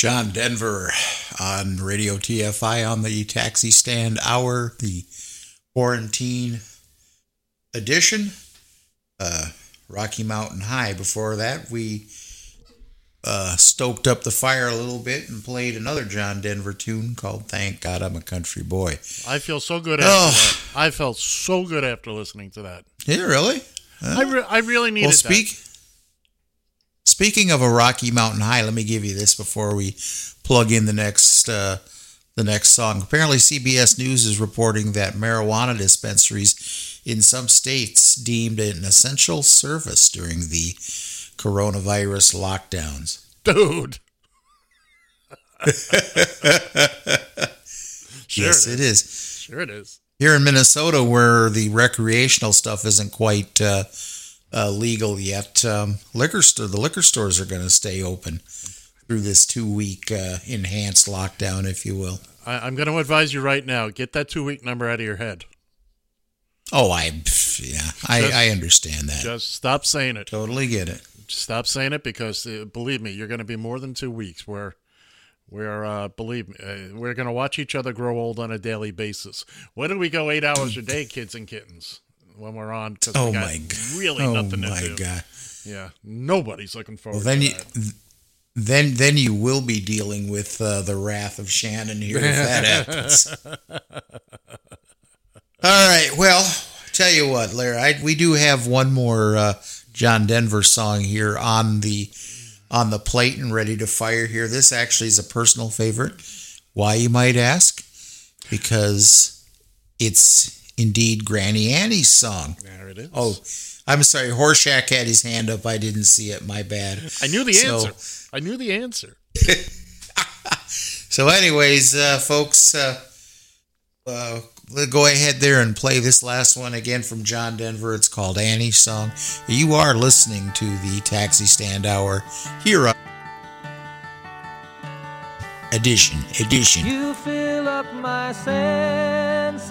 John Denver on Radio TFI on the Taxi Stand Hour, the quarantine edition. Uh, Rocky Mountain High. Before that, we uh, stoked up the fire a little bit and played another John Denver tune called Thank God I'm a Country Boy. I feel so good after Oh. that. I felt so good after listening to that. Yeah, really? I, re- I really needed well, speak. Speaking of a Rocky Mountain High, let me give you this before we plug in the next uh, the next song. Apparently, CBS News is reporting that marijuana dispensaries in some states deemed it an essential service during the coronavirus lockdowns. Dude. [LAUGHS] Sure yes, it it is. Sure it is. Here in Minnesota, where the recreational stuff isn't quite uh, uh, legal yet, um, liquor store the liquor stores are going to stay open through this two week uh, enhanced lockdown, if you will. I, I'm going to advise you right now get that two week number out of your head. Oh, I yeah, I, Just- I understand that. Just stop saying it. Totally get it. Stop saying it because uh, believe me, you're going to be more than two weeks where. Where, uh, believe me, uh, we're going to watch each other grow old on a daily basis. When do we go eight hours a day, kids and kittens, when we're on? 'Cause we Oh my g- Really oh nothing to my do. God. Yeah, nobody's looking forward Well, then to you that. then then you will be dealing with uh, the wrath of Shannon here if that [LAUGHS] happens. All right. Well, tell you what, Larry, I, we do have one more uh, John Denver song here on the on the plate and ready to fire here. This actually is a personal favorite. Why you might ask? Because it's indeed Granny Annie's song. There it is. Oh, I'm sorry. Horshack had his hand up. I didn't see it. My bad. I knew the So- answer. I knew the answer. [LAUGHS] So, anyways, uh, folks, uh, uh, we'll go ahead there and play this last one again from John Denver. It's called Annie's Song. You are listening to the Taxi Stand Hour here on Edition. Edition. You fill up my senses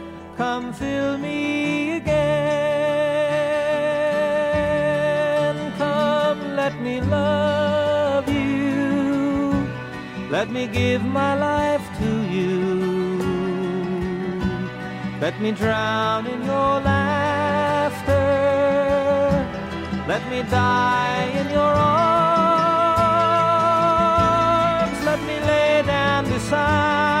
Come fill me again. Come, let me love you. Let me give my life to you. Let me drown in your laughter. Let me die in your arms. Let me lay down beside.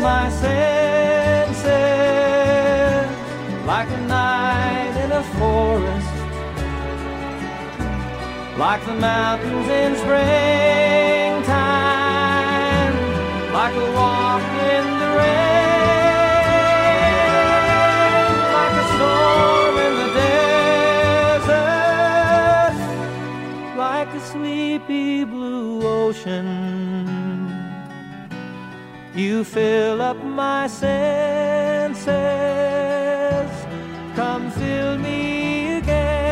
my senses like a night in a forest, like the mountains in springtime, like a walk in the rain, like a storm in the desert, like a sleepy blue ocean. You fill up my senses. Come fill me again.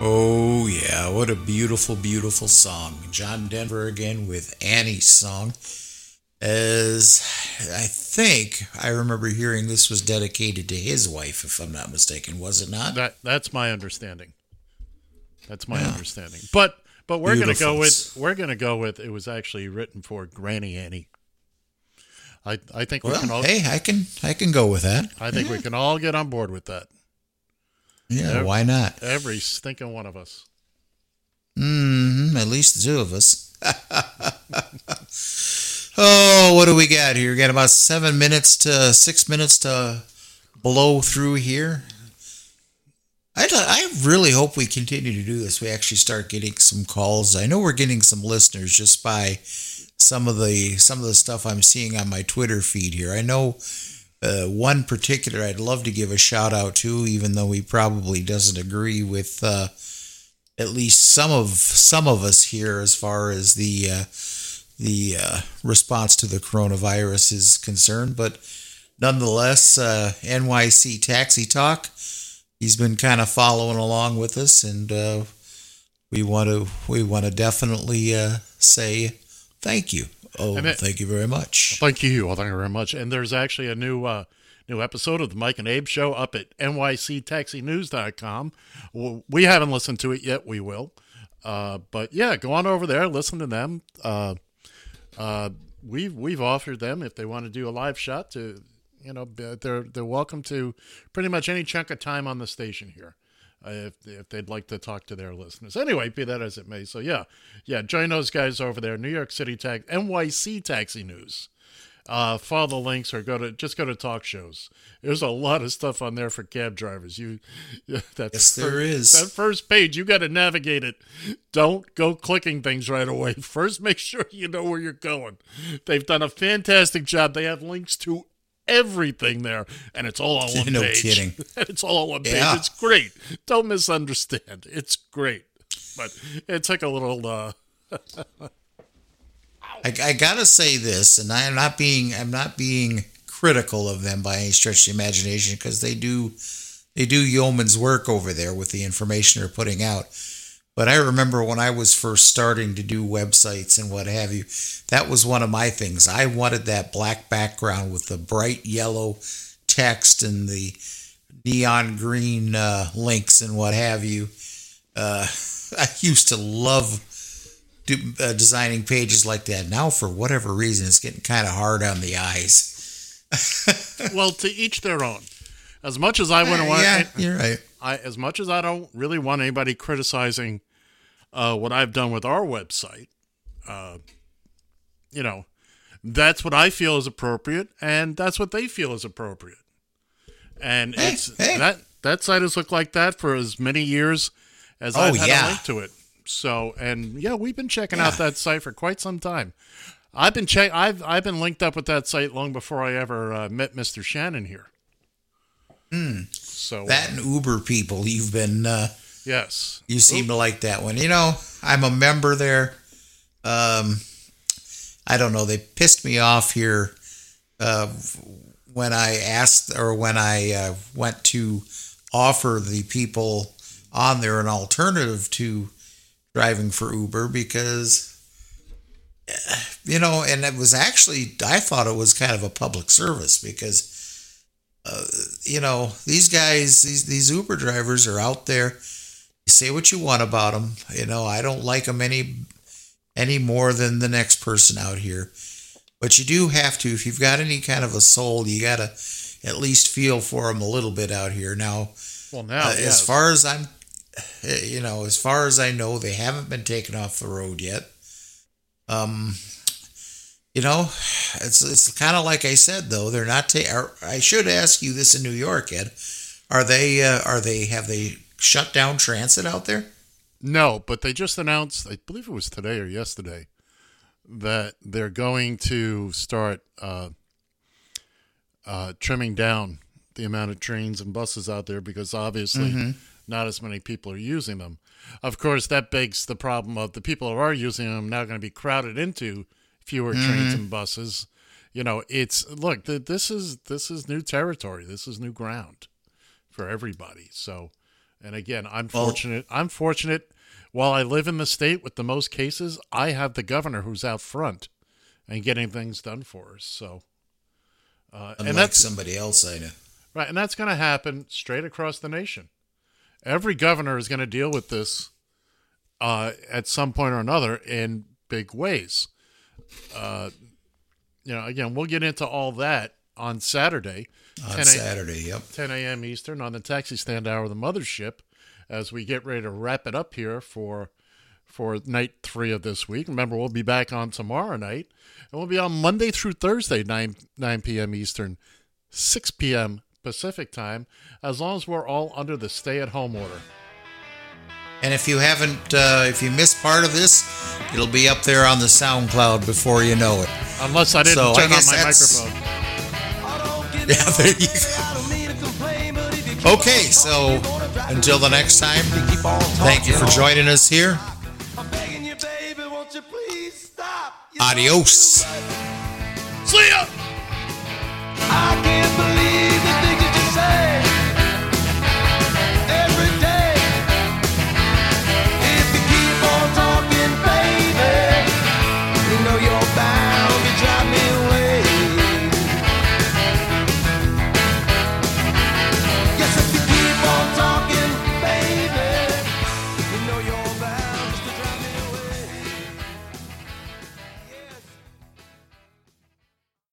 Oh, yeah. What a beautiful, beautiful song. John Denver again with Annie's song. As I think I remember hearing this was dedicated to his wife, if I'm not mistaken, was it not? That that's my understanding. That's my understanding. But but we're gonna go with we're gonna go with it was actually written for Granny Annie. I I think we can all hey, I can I can go with that. I think we can all get on board with that. Yeah, Ev- why not? Every stinking one of us. hmm at least the two of us. [LAUGHS] oh, what do we got here? We got about seven minutes to six minutes to blow through here. I, I really hope we continue to do this. We actually start getting some calls. I know we're getting some listeners just by some of the some of the stuff I'm seeing on my Twitter feed here. I know uh, one particular I'd love to give a shout out to, even though he probably doesn't agree with uh, at least some of some of us here as far as the uh, the uh, response to the coronavirus is concerned. But nonetheless, uh, NYC Taxi Talk, he's been kind of following along with us, and uh, we want to we want to definitely uh, say thank you. Oh, it- thank you very much. Thank you. Well, thank you very much. And there's actually a new uh, new episode of the Mike and Abe show up at nyctaxinews.com. We haven't listened to it yet. We will. Uh, but yeah, go on over there, listen to them. Uh, uh, we've we've offered them if they want to do a live shot to, you know, they're they're welcome to pretty much any chunk of time on the station here. uh, if, if they'd like to talk to their listeners. Anyway, be that as it may. So yeah, yeah, join those guys over there. New York City Tax, NYC Taxi News. Uh, follow the links or go to just go to talk shows. There's a lot of stuff on there for cab drivers. You, [LAUGHS] that Yes, there is. That first page, you got to navigate it. Don't go clicking things right away. [LAUGHS] First, make sure you know where you're going. They've done a fantastic job. They have links to everything there, and it's all on [LAUGHS] one No page. kidding. it's all on one page. It's great. Don't misunderstand. It's great, but it took a little. Uh, I, I gotta say this, and I am not being I'm not being critical of them by any stretch of the imagination because they do they do yeoman's work over there with the information they're putting out. But I remember when I was first starting to do websites and what have you, that was one of my things. I wanted that black background with the bright yellow text and the neon green uh, links and what have you. Uh, [LAUGHS] I used to love do, uh, designing pages like that. Now, for whatever reason, it's getting kind of hard on the eyes. [LAUGHS] well, to each their own. As much as I wouldn't Uh, want, yeah, you're right. I as much as I don't really want anybody criticizing uh, what I've done with our website, uh, you know, that's what I feel is appropriate, and that's what they feel is appropriate. And it's that that site has looked like that for as many years as Oh, I've had yeah. a link to it. So, and yeah, we've been checking out that site for quite some time. I've been check. I've I've been linked up with that site long before I ever uh, met Mr. Shannon here. Hmm. So That and Uber people, you've been. Uh, yes. You seem to like that one. You know, I'm a member there. Um, I don't know. They pissed me off here uh, when I asked or when I uh, went to offer the people on there an alternative to driving for Uber because you know, and it was actually I thought it was kind of a public service because uh, you know these guys, these these Uber drivers are out there. You say what you want about them. You know, I don't like them any any more than the next person out here. But you do have to, if you've got any kind of a soul, you got to at least feel for them a little bit out here. Now, Well, now, uh, as far as I'm, you know, as far as I know, they haven't been taken off the road yet. Um, you know, it's it's kind of like I said though. They're not. Ta- I should ask you this in New York, Ed. Are they? Uh, are they? Have they shut down transit out there? No, but they just announced, I believe it was today or yesterday, that they're going to start uh, uh, trimming down the amount of trains and buses out there because obviously Mhm. Not as many people are using them. Of course, that begs the problem of the people who are using them now going to be crowded into fewer trains Mhm. and buses. You know, it's look, th- this is this is new territory. This is new ground for everybody. So, and again, I'm Well- fortunate. I'm fortunate. While I live in the state with the most cases, I have the governor who's out front and getting things done for us. So, uh, Unlike and that's somebody else I know. right, and that's going to happen straight across the nation. Every governor is going to deal with this uh, at some point or another in big ways. Uh, you know, again, we'll get into all that on Saturday. On 10 a- Saturday, yep. 10 a.m. Eastern on the taxi stand hour of the mothership as we get ready to wrap it up here for for night three of this week. Remember, we'll be back on tomorrow night, and we'll be on Monday through Thursday, 9, 9 p.m. Eastern, 6 p.m. Pacific time, as long as we're all under the stay at home order. And if you haven't, uh, if you missed part of this, it'll be up there on the SoundCloud before you know it. Unless I didn't so turn I on my that's... microphone. [LAUGHS] Yeah. Okay, so until the next time, thank you for joining us here. Adios. See ya.